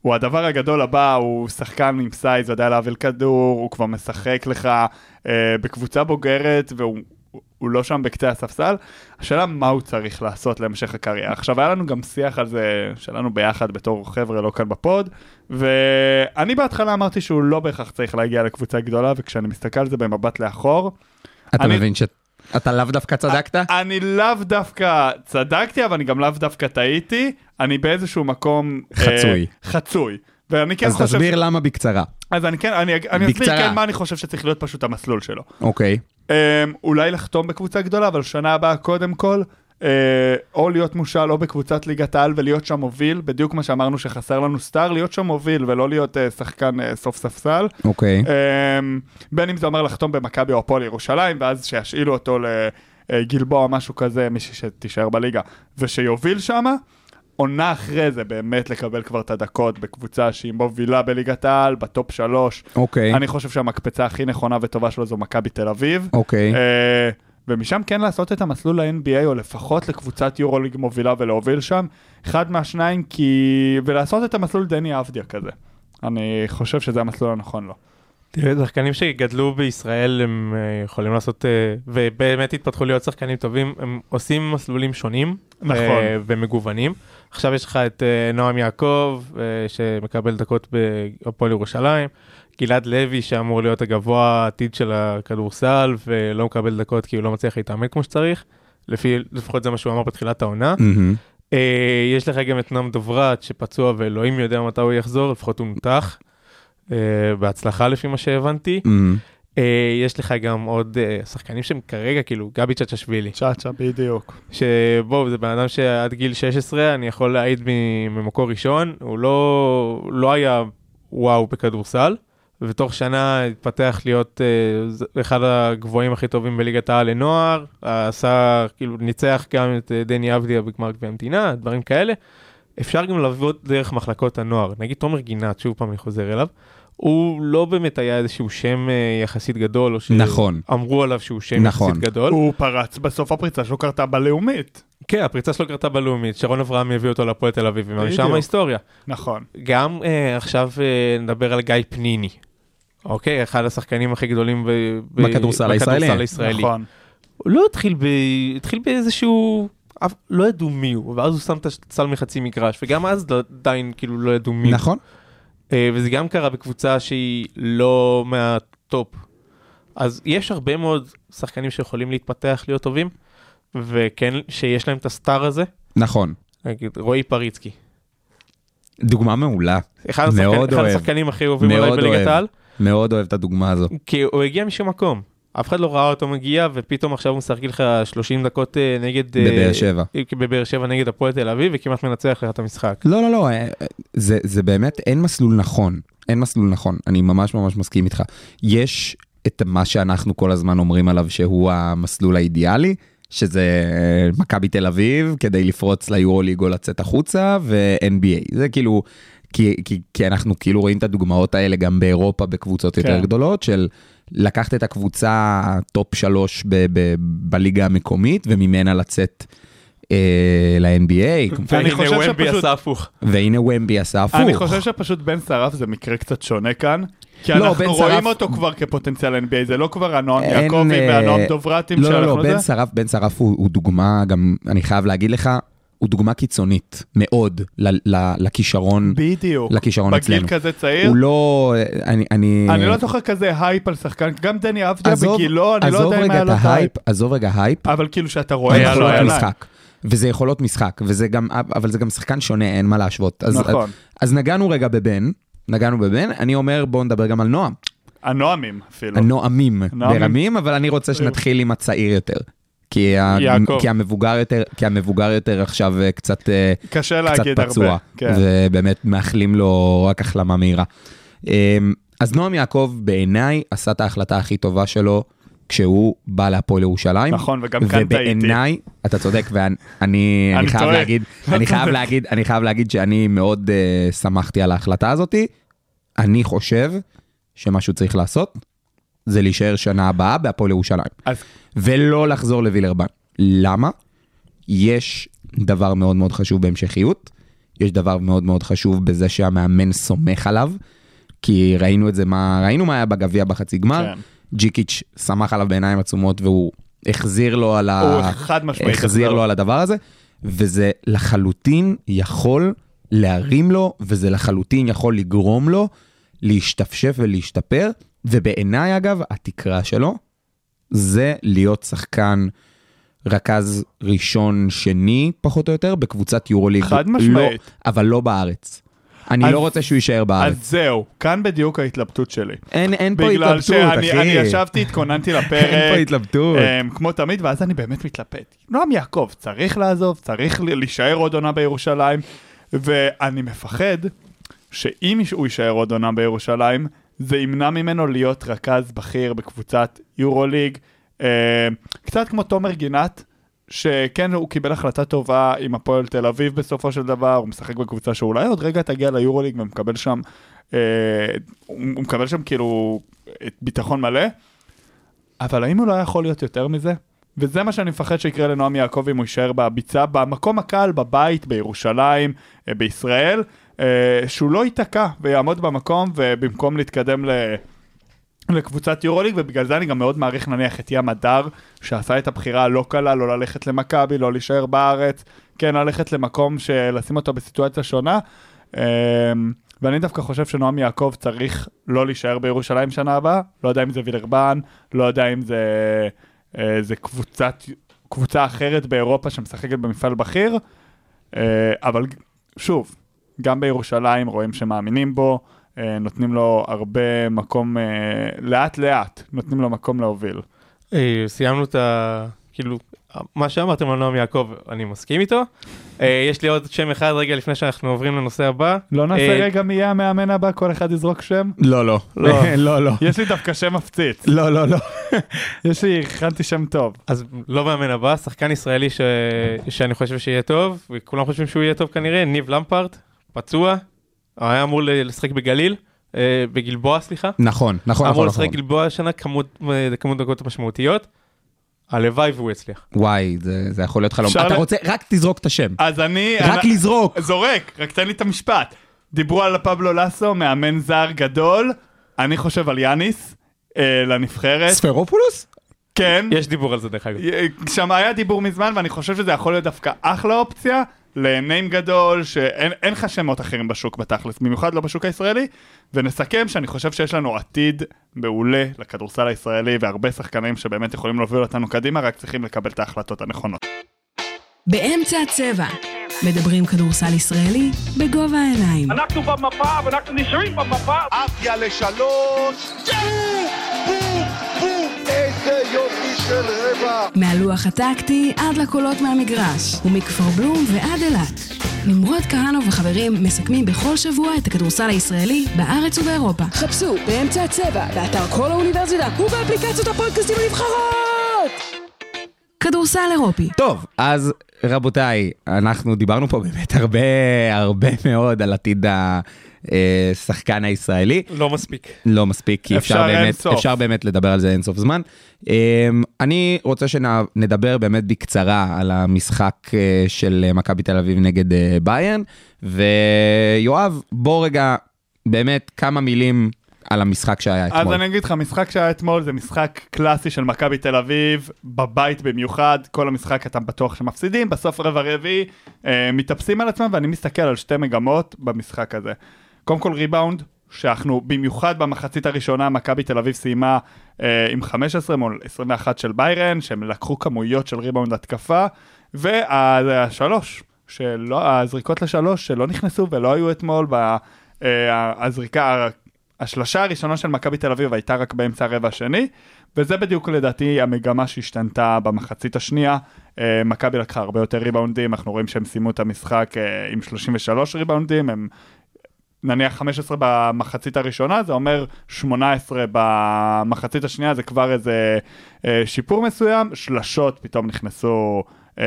הוא הדבר הגדול הבא, הוא שחקן עם size, יודע להעביר כדור, הוא כבר משחק לך אה, בקבוצה בוגרת, והוא הוא- לא שם בקצה הספסל. השאלה מה הוא צריך לעשות להמשך הקריירה. עכשיו, היה לנו גם שיח על זה שלנו ביחד בתור חבר'ה לא כאן ב pod, ואני בהתחלה אמרתי שהוא לא בהכרח צריך להגיע לקבוצה גדולה, וכשאני מסתכל על זה במבט לאחור, אתה אני- מבין שאתה לאו דווקא צדקת? אני לאו דווקא צדקתי, אבל אני גם לאו דווקא טעיתי. אני באיזשהו מקום... אה, חצוי. ואני כן אז חושב... תסביר למה בקצרה. אז אני כן, אני, אני אסביר. כן מה אני חושב שצריך להיות פשוט המסלול שלו. אוקיי. Um, אולי לחתום בקבוצה גדולה, אבל שנה הבאה קודם כל, uh, או להיות מושל או בקבוצת ליגת העל ולהיות שם מוביל, בדיוק מה שאמרנו שחסר לנו סטאר, להיות שם מוביל ולא להיות uh, שחקן uh, סוף ספסל. אוקיי. אמ, בין אם זה אומר לחתום במכבי או הפועל ירושלים, ואז שישאילו אותו לגלבוע או משהו כזה, מישהי שתישאר בליגה, ושיוביל שמה. עונה אחרי זה באמת לקבל כבר את הדקות בקבוצה שהיא מובילה בליגת העל, בטופ שלוש. אוקיי. אני חושב שהמקפצה הכי נכונה וטובה שלו זו מכבי תל אביב. אוקיי. אה, ומשם כן לעשות את המסלול ל-NBA, או לפחות לקבוצת יורוליג מובילה ולהוביל שם. אחד מהשניים, כי... ולעשות את המסלול דני אבדיה כזה. אני חושב שזה המסלול הנכון לו. תראה, שחקנים שגדלו בישראל הם אה, יכולים לעשות, אה, ובאמת התפתחו להיות שחקנים טובים, הם עושים מסלולים שונים. נכון. אה, ומגוונים. עכשיו יש לך את אה, נועם יעקב, אה, שמקבל דקות בהפועל ירושלים. גלעד לוי, שאמור להיות הגבוה העתיד של הכדורסל, ולא מקבל דקות כי הוא לא מצליח להתאמן כמו שצריך. לפי, לפחות זה מה שהוא אמר בתחילת העונה. אה, יש לך גם את נועם דוברת, שפצוע ואלוהים יודע מתי הוא יחזור, לפחות הוא נותח. בהצלחה לפי מה שהבנתי. מהמם. אה, יש לך גם עוד אה, שחקנים שהם כרגע, כאילו, גבי צ'צ'שווילי. צ'אצ'ה, בדיוק. שבוא, זה בן אדם שעד גיל 16, אני יכול להעיד ממקור ראשון, הוא לא, לא היה וואו בכדורסל, ותוך שנה התפתח להיות ז- אחד הגבוהים הכי טובים בליגת העל לנוער, עשה, כאילו, ניצח גם את דני אבדיה בגמר גביע המדינה, דברים כאלה. אפשר גם לעבוד דרך מחלקות הנוער. נגיד תומר גינת, שוב פעם אני חוזר אליו, הוא לא באמת היה איזשהו שם אה, יחסית גדול, או נכון. שאמרו עליו שהוא שם נכון. יחסית גדול. הוא פרץ בסוף הפריצה שלו קרתה בלאומית. כן, הפריצה שלו קרתה בלאומית, שרון אברהם הביא אותו להפועל תל אביב, ומשם. ההיסטוריה. נכון. גם אה, עכשיו אה, נדבר על גיא פניני. אוקיי, אחד השחקנים הכי גדולים ב- ב- בכדורסל הישראלי. הישראלי. נכון. הוא לא התחיל ב... התחיל באיזשהו... לא ידעו מי הוא, ואז הוא שם את הסל מחצי מגרש, וגם אז עדיין כאילו לא ידעו מי הוא. נכון. אה, וזה גם קרה בקבוצה שהיא לא מהטופ. אז יש הרבה מאוד שחקנים שיכולים להתפתח להיות טובים, וכן, שיש להם את הסטאר הזה, נכון. נגיד רועי פריצקי. דוגמה מעולה. אחד, השחקנים, מאוד אחד אוהב. השחקנים הכי אוהבים עליי בליגת. העל, מאוד אוהב את הדוגמה הזו. כי הוא הגיע משום מקום. אף אחד לא ראה אותו מגיע, ופתאום עכשיו הוא משחק לך 30 דקות אה, נגד... אה, בבאר שבע. אה, בבאר שבע נגד הפועל תל אביב, וכמעט מנצח לך את המשחק. לא, לא, לא, זה, זה באמת, אין מסלול נכון. אין מסלול נכון, אני ממש ממש מסכים איתך. יש את מה שאנחנו כל הזמן אומרים עליו שהוא המסלול האידיאלי, שזה מכבי תל אביב כדי לפרוץ ליורוליג או לצאת החוצה, ו-NBA. זה כאילו, כי, כי, כי אנחנו כאילו רואים את הדוגמאות האלה גם באירופה בקבוצות יותר כן. גדולות, של לקחת את הקבוצה טופ שלוש ב- ב- בליגה המקומית, וממנה לצאת. אה, ל-NBA, אני חושב והנה ומבי שפשוט- עשה הפוך. והנה ומבי עשה הפוך. אני חושב שפשוט בן שרף זה מקרה קצת שונה כאן. כי לא, אנחנו רואים שרף- אותו כבר כפוטנציאל NBA, זה לא כבר הנועם יעקבי אה, והנועם דוברתים לא, לא, לא, בן. שרף, בן שרף הוא, הוא דוגמה, גם, אני חייב להגיד לך, הוא דוגמה קיצונית מאוד ל, ל, לכישרון, בדיוק. לכישרון בגיל אצלנו. כזה צעיר. הוא לא, אני, אני, אני לא זוכר כזה הייפ על שחקן, גם דני אבדיה בגילו, אני לא יודע אם היה לו את ההייפ. עזוב רגע הייפ, אבל כאילו שאתה רואה, היה לו, לו. משחק. וזה יכולות משחק, וזה גם, אבל זה גם שחקן שונה, אין מה להשוות. אז, נכון. אז נגענו רגע בבן, נגענו בבן, אני אומר בואו נדבר גם על נועם. הנועמים אפילו. הנועמים נועמים. ברמים, אבל אני רוצה שנתחיל עם הצעיר יותר. כי, ה... כי המבוגר יותר, כי המבוגר יותר עכשיו אה, קצת, אה, קשה קצת להגיד פצוע, הרבה. כן. ובאמת מאחלים לו רק החלמה מהירה. אמ, אז נועם יעקב בעיניי עשה את ההחלטה הכי טובה שלו כשהוא בא להפועל ירושלים. נכון, וגם כאן טעיתי. ובעיניי, אתה צודק, ואני אני, חייב. להגיד, אני חייב להגיד, אני חייב להגיד שאני מאוד uh, שמחתי על ההחלטה הזאתי. אני חושב שמה שהוא צריך לעשות זה להישאר שנה הבאה בהפועל ירושלים. אז ולא לחזור לווילרבן. למה? יש דבר מאוד מאוד חשוב בהמשכיות, יש דבר מאוד מאוד חשוב בזה שהמאמן סומך עליו, כי ראינו את זה, מה, ראינו מה היה בגביע בחצי גמר, כן. ג'יקיץ' סמך עליו בעיניים עצומות והוא החזיר לו על, ה... החזיר לו על הדבר הזה, וזה לחלוטין יכול להרים לו, וזה לחלוטין יכול לגרום לו להשתפשף ולהשתפר, ובעיניי אגב, התקרה שלו זה להיות שחקן רכז ראשון, שני, פחות או יותר, בקבוצת יורוליג. חד משמעית. לא, אבל לא בארץ. אני אז- לא רוצה שהוא יישאר בארץ. אז זהו, כאן בדיוק ההתלבטות שלי. אין, אין פה בגלל התלבטות, שאני אחי. אני ישבתי, התכוננתי אין פה לפרק, התלבטות. אמ, כמו תמיד, ואז אני באמת מתלבט. נועם יעקב, צריך לעזוב, צריך להישאר עוד עונה בירושלים, ואני מפחד שאם הוא יישאר עוד עונה בירושלים, זה ימנע ממנו להיות רכז בכיר בקבוצת יורוליג, אמ, קצת כמו תומר גינת. שכן הוא קיבל החלטה טובה עם הפועל תל אביב בסופו של דבר, הוא משחק בקבוצה שאולי עוד רגע תגיע ליורוליג ומקבל שם, אה, הוא מקבל שם כאילו ביטחון מלא, אבל האם הוא לא יכול להיות יותר מזה? וזה מה שאני מפחד שיקרה לנועם יעקב אם הוא יישאר בביצה, במקום הקל, בבית, בירושלים, אה, בישראל, אה, שהוא לא ייתקע ויעמוד במקום ובמקום להתקדם ל... לקבוצת יורוליג, ובגלל זה אני גם מאוד מעריך נניח את ים הדר, שעשה את הבחירה הלא קלה, לא ללכת למכבי, לא להישאר בארץ, כן ללכת למקום שלשים אותו בסיטואציה שונה. אמ, ואני דווקא חושב שנועם יעקב צריך לא להישאר בירושלים שנה הבאה, לא יודע אם זה וילרבן, לא יודע אם זה, זה קבוצת, קבוצה אחרת באירופה שמשחקת במפעל בכיר, אה, אבל שוב, גם בירושלים רואים שמאמינים בו, אה, נותנים לו הרבה מקום, אה, לאט לאט, נותנים לו מקום להוביל. אה, סיימנו את ה... כאילו, מה שאמרתם על נועם יעקב, אני מסכים איתו. אה, יש לי עוד שם אחד רגע לפני שאנחנו עוברים לנושא הבא. לא נעשה אה, רגע מי יהיה המאמן הבא, כל אחד יזרוק שם? לא, לא. לא. לא, לא. יש לי דווקא שם מפציץ, לא, לא, לא. יש לי, הכנתי שם טוב. אז לא מאמן הבא, שחקן ישראלי ש... שאני חושב שיהיה טוב, וכולם חושבים שהוא יהיה טוב כנראה, ניב למפרט, פצוע, היה אמור לשחק בגליל, אה, בגלבוע סליחה. נכון, נכון, אמור נכון, לשחק נכון. גלבוע השנה כמות כמות דקות משמעותיות. הלוואי והוא יצליח. וואי, זה זה יכול להיות חלום. אתה ל- רוצה, רק תזרוק את השם. אז אני... רק אני- לזרוק. זורק, רק תן לי את המשפט. דיברו על פבלו לסו, מאמן זר גדול, אני חושב על יאניס אה, לנבחרת. ספרופולוס? כן, יש דיבור על זה דרך אגב. שם היה דיבור מזמן, ואני חושב שזה יכול להיות דווקא אחלה אופציה לניים גדול, שאין אין לך שמות אחרים בשוק בתכלס, במיוחד לא בשוק הישראלי, ונסכם שאני חושב שיש לנו עתיד מעולה לכדורסל הישראלי, והרבה שחקנים שבאמת יכולים להוביל אותנו קדימה, רק צריכים לקבל את ההחלטות הנכונות. באמצע הצבע. מדברים כדורסל ישראלי בגובה העיניים. אנחנו במפה ואנחנו נשארים במפה. עפיה לשלוש, בום, מהלוח הטקטי עד לקולות מהמגרש, ומכפר בלום ועד אילת. נמרוד כהנוב וחברים מסכמים בכל שבוע את הכדורסל הישראלי בארץ ובאירופה. חפשו באמצע הצבע, באתר כל האוניברסיטה ובאפליקציות הפודקאסטים הנבחרות! כדורסל אירופי. טוב, אז רבותיי, אנחנו דיברנו פה באמת הרבה הרבה מאוד על עתיד השחקן הישראלי. לא מספיק. לא מספיק, כי אפשר, אפשר באמת. אפשר באמת לדבר על זה אינסוף זמן. Um, אני רוצה שנדבר באמת בקצרה על המשחק uh, של מכבי תל אביב נגד uh, ביירן, ויואב, בוא רגע, באמת כמה מילים על המשחק שהיה אז אתמול. אני אגיד לך, המשחק שהיה אתמול זה משחק קלאסי של מכבי תל אביב, בבית במיוחד, כל המשחק אתה בטוח שמפסידים, בסוף רבע רביעי אה, מתאפסים על עצמם, ואני מסתכל על שתי מגמות במשחק הזה. קודם כל ריבאונד, שאנחנו במיוחד במחצית הראשונה, מכבי תל אביב סיימה אה, עם 15 מול 21 של ביירן, שהם לקחו כמויות של ריבאונד התקפה, והשלוש, שלא, הזריקות לשלוש שלא נכנסו ולא היו אתמול, ב, אה, הזריקה, השלושה הראשונה של מכבי תל אביב הייתה רק באמצע הרבע השני, וזה בדיוק לדעתי המגמה שהשתנתה במחצית השנייה. אה, מכבי לקחה הרבה יותר ריבאונדים, אנחנו רואים שהם סיימו את המשחק אה, עם 33 ריבאונדים, הם נניח 15 במחצית הראשונה, זה אומר 18 במחצית השנייה, זה כבר איזה אה, שיפור מסוים, שלשות פתאום נכנסו אה,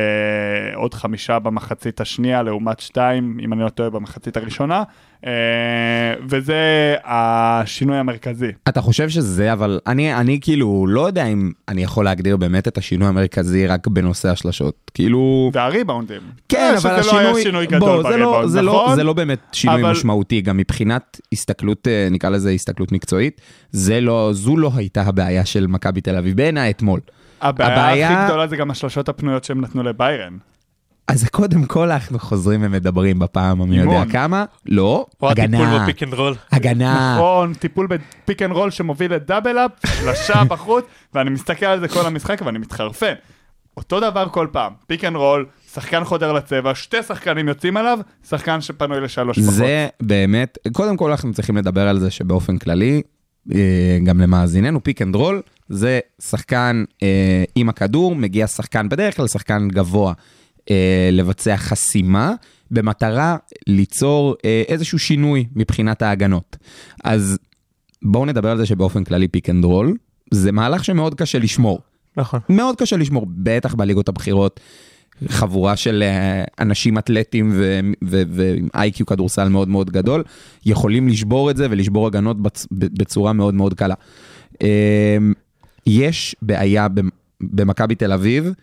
עוד חמישה במחצית השנייה לעומת שתיים, אם אני לא טועה, במחצית הראשונה, אה, וזה השינוי המרכזי. אתה חושב שזה, אבל אני, אני כאילו לא יודע אם אני יכול להגדיר באמת את השינוי המרכזי רק בנושא השלשות. כאילו... והריבאונדים. כן, אה, אבל שזה לא היה השינוי, שינוי גדול בוא, זה לא, זה, לא, נכון? זה לא באמת שינוי אבל- משמעותי, גם מבחינת הסתכלות, אה, נקרא לזה הסתכלות מקצועית, זה לא, זו לא הייתה הבעיה של מכבי תל אביב בעיניי אתמול. הבעיה הבעיה- הכי גדולה זה גם השלשות הפנויות שהם נתנו לביירן. אז קודם כל אנחנו חוזרים ומדברים בפעם המי יודע. כמה, לא, או הטיפול הגנה, ב pick and רול. הגנה, נכון, טיפול ב pick and roll שמוביל ל double up, שלושה בחוץ, ואני מסתכל על זה כל המשחק ואני מתחרפן. אותו דבר כל פעם, pick and roll, שחקן חודר לצבע, שתי שחקנים יוצאים עליו, שחקן שפנוי לשלוש בחוץ. זה באמת, קודם כל אנחנו צריכים לדבר על זה שבאופן כללי, אה, גם למאזיננו, pick and roll, זה שחקן אה, עם הכדור, מגיע שחקן, בדרך כלל שחקן גבוה, אה, לבצע חסימה, במטרה ליצור אה, איזשהו שינוי מבחינת ההגנות. אז בואו נדבר על זה שבאופן כללי pick and roll, זה מהלך שמאוד קשה לשמור. נכון. מאוד קשה לשמור, בטח בליגות הבכירות. חבורה של אה, אנשים אתלטים ועם איי-קיו כדורסל מאוד מאוד גדול, יכולים לשבור את זה ולשבור הגנות בצורה מאוד מאוד קלה. יש בעיה במ- במכבי תל אביב,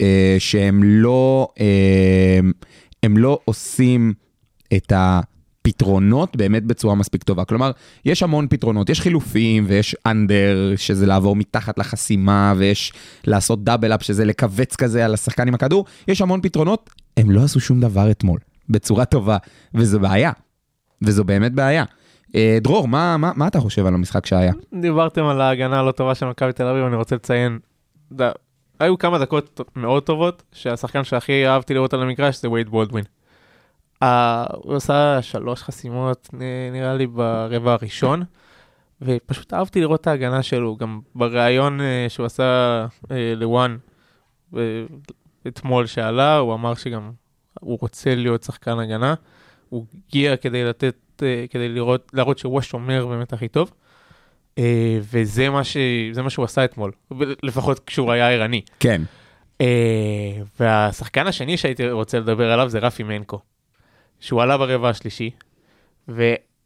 אה, שהם לא, אה, הם לא עושים את הפתרונות באמת בצורה מספיק טובה. כלומר, יש המון פתרונות, יש חילופים ויש אנדר, שזה לעבור מתחת לחסימה, ויש לעשות דאבל אפ, שזה לכווץ כזה על השחקן עם הכדור, יש המון פתרונות, הם לא עשו שום דבר אתמול, בצורה טובה, וזו בעיה, וזו באמת בעיה. אה, דרור, מה, מה, מה אתה חושב על המשחק שהיה? דיברתם על ההגנה הלא טובה של מכבי תל אביב, אני רוצה לציין, ד... היו כמה דקות מאוד טובות, שהשחקן שהכי אהבתי לראות על המגרש זה וייד בולדווין. Uh, הוא עשה שלוש חסימות נראה לי ברבע הראשון, ופשוט אהבתי לראות את ההגנה שלו, גם בריאיון uh, שהוא עשה uh, לוואן אתמול שעלה, הוא אמר שגם הוא רוצה להיות שחקן הגנה, הוא הגיע כדי לתת, uh, כדי לראות, להראות שהוא השומר באמת הכי טוב. Uh, וזה מה, ש... מה שהוא עשה אתמול, לפחות כשהוא היה ערני. כן. Uh, והשחקן השני שהייתי רוצה לדבר עליו זה רפי מנקו, שהוא עלה ברבע השלישי,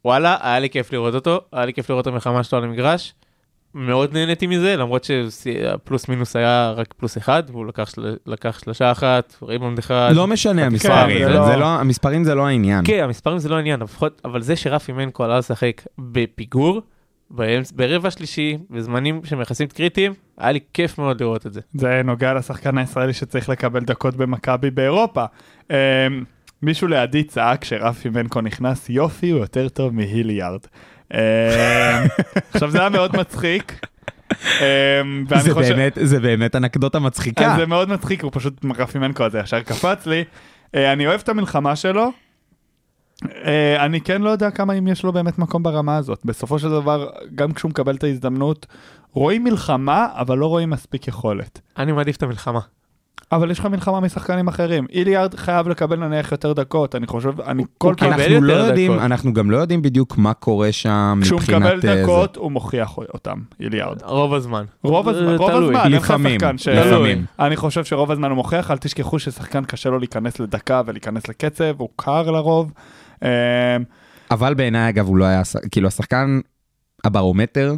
וואלה, היה לי כיף לראות אותו, היה לי כיף לראות את המלחמה שלו על המגרש. מאוד נהניתי מזה, למרות שהפלוס מינוס היה רק פלוס אחד, והוא לקח, של... לקח שלושה אחת, ריבונד אחד. לא משנה המספרים, זה זה לא- לא- המספרים זה לא העניין. כן, המספרים זה לא העניין, לפחות, אבל זה שרפי מנקו עלה לשחק בפיגור, ברבע שלישי, בזמנים שהם יחסית קריטיים, היה לי כיף מאוד לראות את זה. זה נוגע לשחקן הישראלי שצריך לקבל דקות במכבי באירופה. אמ, מישהו לידי צעק שרפי מנקו נכנס, יופי, הוא יותר טוב מהיליארד. אמ, עכשיו זה היה מאוד מצחיק. אמ, זה חושב- באמת- זה באמת אנקדוטה מצחיקה. זה מאוד מצחיק, הוא פשוט רפי מנקו הזה ישר קפץ לי. אה, אני אוהב את המלחמה שלו. אה, אני כן לא יודע כמה אם יש לו באמת מקום ברמה הזאת. בסופו של דבר, גם כשהוא מקבל את ההזדמנות, רואים מלחמה, אבל לא רואים מספיק יכולת. אני מעדיף את המלחמה. אבל יש לך מלחמה משחקנים אחרים. איליארד חייב לקבל נניח יותר דקות, אני חושב, אני כל פעם, אנחנו לא יותר יודעים, דקות. אנחנו גם לא יודעים בדיוק מה קורה שם כשהוא מבחינת... מקבל אה, זה. דקות, הוא מוכיח אותם, איליארד. רוב הזמן. רוב הזמן, רוב תלוי. הזמן, לפעמים. לפעמים. אני חושב שרוב הזמן הוא מוכיח, אל תשכחו ששחקן קשה לו להיכנס לדקה ולהיכנס לקצב, הוא קר לרוב. אמ, אבל בעיניי אגב הוא לא היה, כאילו השחקן הברומטר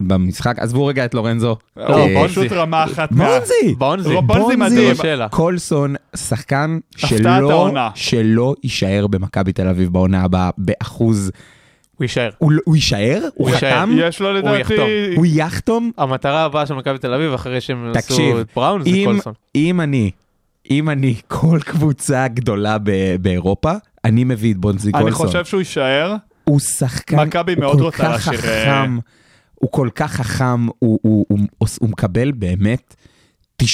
במשחק, עזבו רגע את לורנזו. הוא אה, פשוט רמה אחת. בונזי! בונזי. בונזי מדהים. לא שאלה. קולסון, שחקן שלא, יישאר במכבי תל אביב בעונה הבאה באחוז. הוא יישאר. הוא, לא- הוא יישאר? הוא. חתם? יש לו לדעתי... יחתום. הוא יחתום? המטרה הבאה של מכבי תל אביב, אחרי שהם עשו את בראון, זה אם, קולסון. אם אני, אם אני כל קבוצה גדולה באירופה, אני מביא את בונזי אני קולסון. חושב שהוא יישאר. הוא שחקן, הוא כל כך חכם, הוא כל כך חכם, הוא, הוא, הוא, הוא, הוא מקבל באמת 95%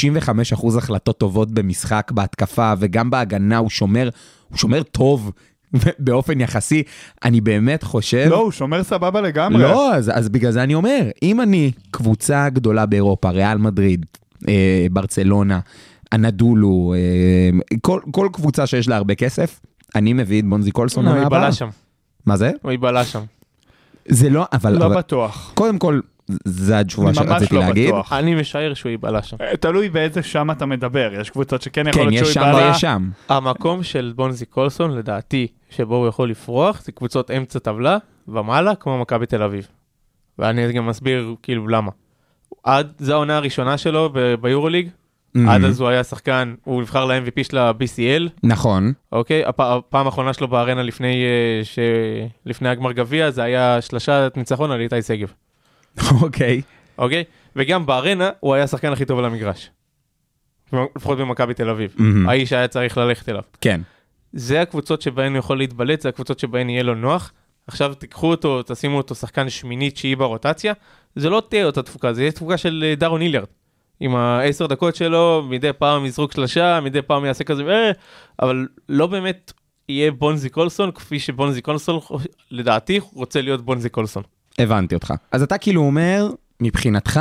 החלטות טובות במשחק, בהתקפה וגם בהגנה, הוא שומר, הוא שומר טוב באופן יחסי. אני באמת חושב... לא, הוא שומר סבבה לגמרי. לא, אז, אז בגלל זה אני אומר, אם אני קבוצה גדולה באירופה, ריאל מדריד, אה, ברצלונה, אנדולו, אה, כל, כל קבוצה שיש לה הרבה כסף, אני מביא את בונזי קולסון הוא הבאה. ייבלע שם. מה זה? הוא ייבלע שם. זה לא, אבל, לא אבל בטוח. קודם כל, זו התשובה ממש שרציתי לא להגיד. בטוח. אני משער שהוא ייבלע שם. אה, תלוי באיזה שם אתה מדבר, יש קבוצות שכן יכול כן, להיות יש שהוא שם ייבלע. ויש שם. המקום של בונזי קולסון, לדעתי, שבו הוא יכול לפרוח, זה קבוצות אמצע טבלה ומעלה, כמו מכבי תל אביב. ואני גם מסביר כאילו למה. עד, זו העונה הראשונה שלו ב- ביורוליג, עד אז הוא היה שחקן, הוא נבחר ל-MVP של ה-BCL, נכון. אוקיי? הפ- הפעם האחרונה שלו בארנה לפני, אה, ש... לפני הגמר גביע, זה היה שלשת ניצחון על איתי שגב, אוקיי. אוקיי? וגם בארנה הוא היה השחקן הכי טוב על המגרש. לפחות במכבי תל אביב. מהמם. האיש היה צריך ללכת אליו. כן. זה הקבוצות שבהן הוא יכול להתבלט, זה הקבוצות שבהן יהיה לו נוח. עכשיו תיקחו אותו, תשימו אותו שחקן שמינית תשיעי ברוטציה, זה לא תהיה אותה תפוקה, זה יהיה תפוקה של אה, דארון היליארד. עם העשר דקות שלו, מדי פעם יזרוק שלושה, מדי פעם יעשה כזה, אה, אבל לא באמת יהיה בונזי קולסון, כפי שבונזי קולסון, לדעתי, רוצה להיות בונזי קולסון. הבנתי אותך. אז אתה כאילו אומר, מבחינתך,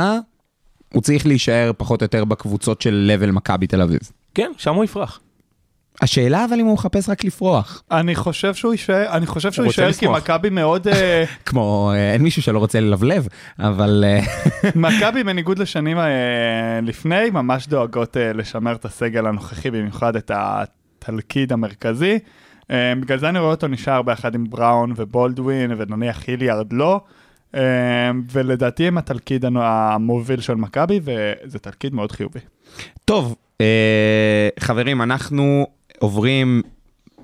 הוא צריך להישאר פחות או יותר בקבוצות של לבל מכבי תל אביב. כן, שם הוא יפרח. השאלה אבל אם הוא מחפש רק לפרוח. אני חושב שהוא יישאר, אני חושב שהוא יישאר כי. מכבי מאוד, אה, כמו, אה, אין מישהו שלא רוצה ללבלב, אבל אה, מכבי בניגוד לשנים לפני, ממש דואגות לשמר את הסגל הנוכחי, במיוחד את התלכיד המרכזי. בגלל זה אני רואה אותו נשאר ביחד עם בראון ובולדווין, ונניח היליארד לא. ולדעתי הם התלכיד המוביל של מכבי, וזה תלכיד מאוד חיובי. טוב, אה, חברים, אנחנו עוברים,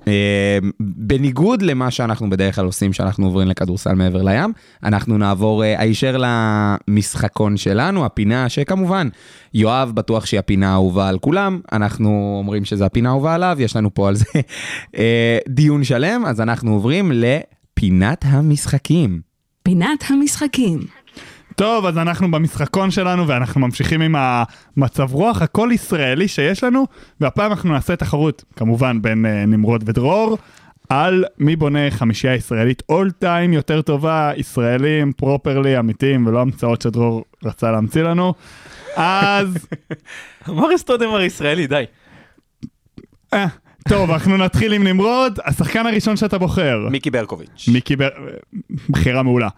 אה, בניגוד למה שאנחנו בדרך כלל עושים, שאנחנו עוברים לכדורסל מעבר לים, אנחנו נעבור אה, הישר למשחקון שלנו, הפינה שכמובן, יואב בטוח שהיא הפינה האהובה על כולם, אנחנו אומרים שזו הפינה האהובה עליו, יש לנו פה על זה אה, דיון שלם, אז אנחנו עוברים לפינת המשחקים. פינת המשחקים. טוב, אז אנחנו במשחקון שלנו ואנחנו ממשיכים עם המצב רוח הכל ישראלי שיש לנו, והפעם אנחנו נעשה תחרות, כמובן בין uh, נמרוד ודרור, על מי בונה חמישייה ישראלית אול טיים יותר טובה, ישראלים, פרופרלי, אמיתיים, ולא המצאות שדרור רצה להמציא לנו. אז, מוריס טודמר ישראלי, די. אה, טוב, אנחנו נתחיל עם נמרוד, השחקן הראשון שאתה בוחר. מיקי ברקוביץ'. מיקי בר... בחירה מעולה.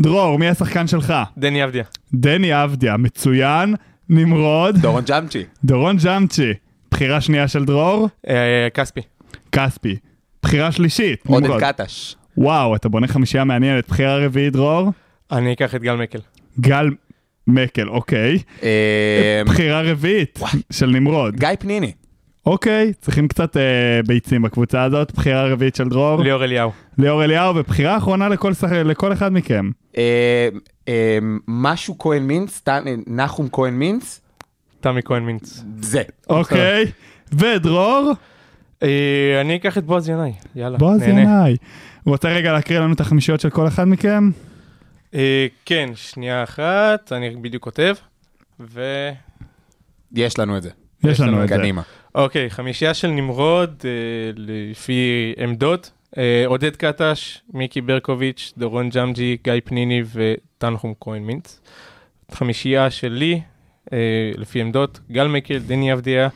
דרור, מי השחקן שלך? דני אבדיה. דני אבדיה, מצוין. נמרוד, דורון ג'אמצ'י. דורון ג'אמצ'י. בחירה שנייה של דרור, אה, כספי. כספי. בחירה שלישית, עודד נמרוד. קטש. וואו, אתה בונה חמישייה מעניינת. בחירה רביעית, דרור? אני אקח את גל מקל. גל מקל, אוקיי. אה, בחירה רביעית של נמרוד. גיא פניני. אוקיי, צריכים קצת אה, ביצים בקבוצה הזאת. בחירה רביעית של דרור. ליאור אליהו. ליאור אליהו, ובחירה אחרונה לכל, שח... לכל אחד מכם. אה, אה, משהו כהן מינץ, ת- נחום כהן מינץ, תמי כהן מינץ. זה. אוקיי. ודרור? אה, אני אקח את בועז ינאי. יאללה, בועז נהנה. ינאי. רוצה רגע להקריא לנו את החמישיות של כל אחד מכם? אה, כן, שנייה אחת, אני בדיוק כותב. ו... יש לנו את זה. יש לנו את זה. קדימה. אוקיי, חמישייה של נמרוד, אה, לפי עמדות. אה, עודד קטש, מיקי ברקוביץ', דורון ג'מג'י, גיא פניני ותנחום כהן מינץ. חמישייה שלי, אה, לפי עמדות, גל מקל, דני אבדיה,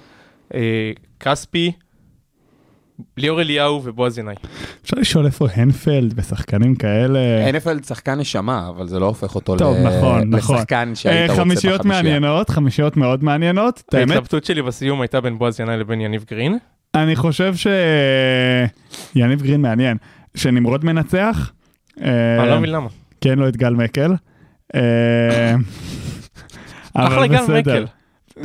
אה, כספי, ליאור אליהו ובועז ינאי. אפשר לשאול איפה הנפלד ושחקנים כאלה? NFL שחקן נשמה, אבל זה לא הופך אותו טוב, ל- נכון, נכון. לשחקן שהיית אה, רוצה חמישיות בחמישייה. מעניינות, חמישיות מאוד מעניינות. את האמת, ההתלבטות שלי בסיום הייתה בין בועז ינאי לבין יניב גרין. אני חושב שיניב גרין מעניין. שנמרוד מנצח. אה, אני לא מבין למה. כי אין לו את גל מקל. אה, אחלה גל. מקל.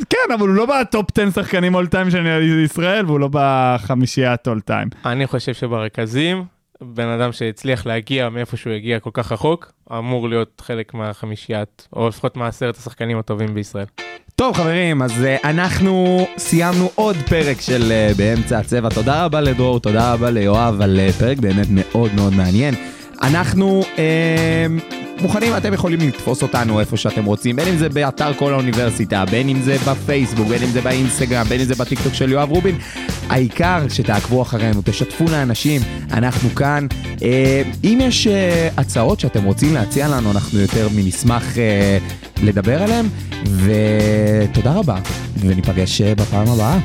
כן, אבל הוא לא ב top 10 שחקנים all time של ישראל, והוא לא בחמישיית all time. אני חושב שברכזים, בן אדם שהצליח להגיע מאיפה שהוא הגיע כל כך רחוק, אמור להיות חלק מהחמישיית, או לפחות מעשרת השחקנים הטובים בישראל. טוב חברים, אז uh, אנחנו סיימנו עוד פרק של uh, באמצע הצבע. תודה רבה לדרור, תודה רבה ליואב על uh, פרק באמת מאוד מאוד מעניין. אנחנו uh, מוכנים, אתם יכולים לתפוס אותנו איפה שאתם רוצים, בין אם זה באתר כל האוניברסיטה, בין אם זה בפייסבוק, בין אם זה באינסטגרם, בין אם זה בטיקטוק של יואב רובין. העיקר שתעקבו אחרינו, תשתפו לאנשים, אנחנו כאן. אה, אם יש אה, הצעות שאתם רוצים להציע לנו, אנחנו יותר מנשמח אה, לדבר עליהם. ותודה רבה, וניפגש אה, בפעם הבאה.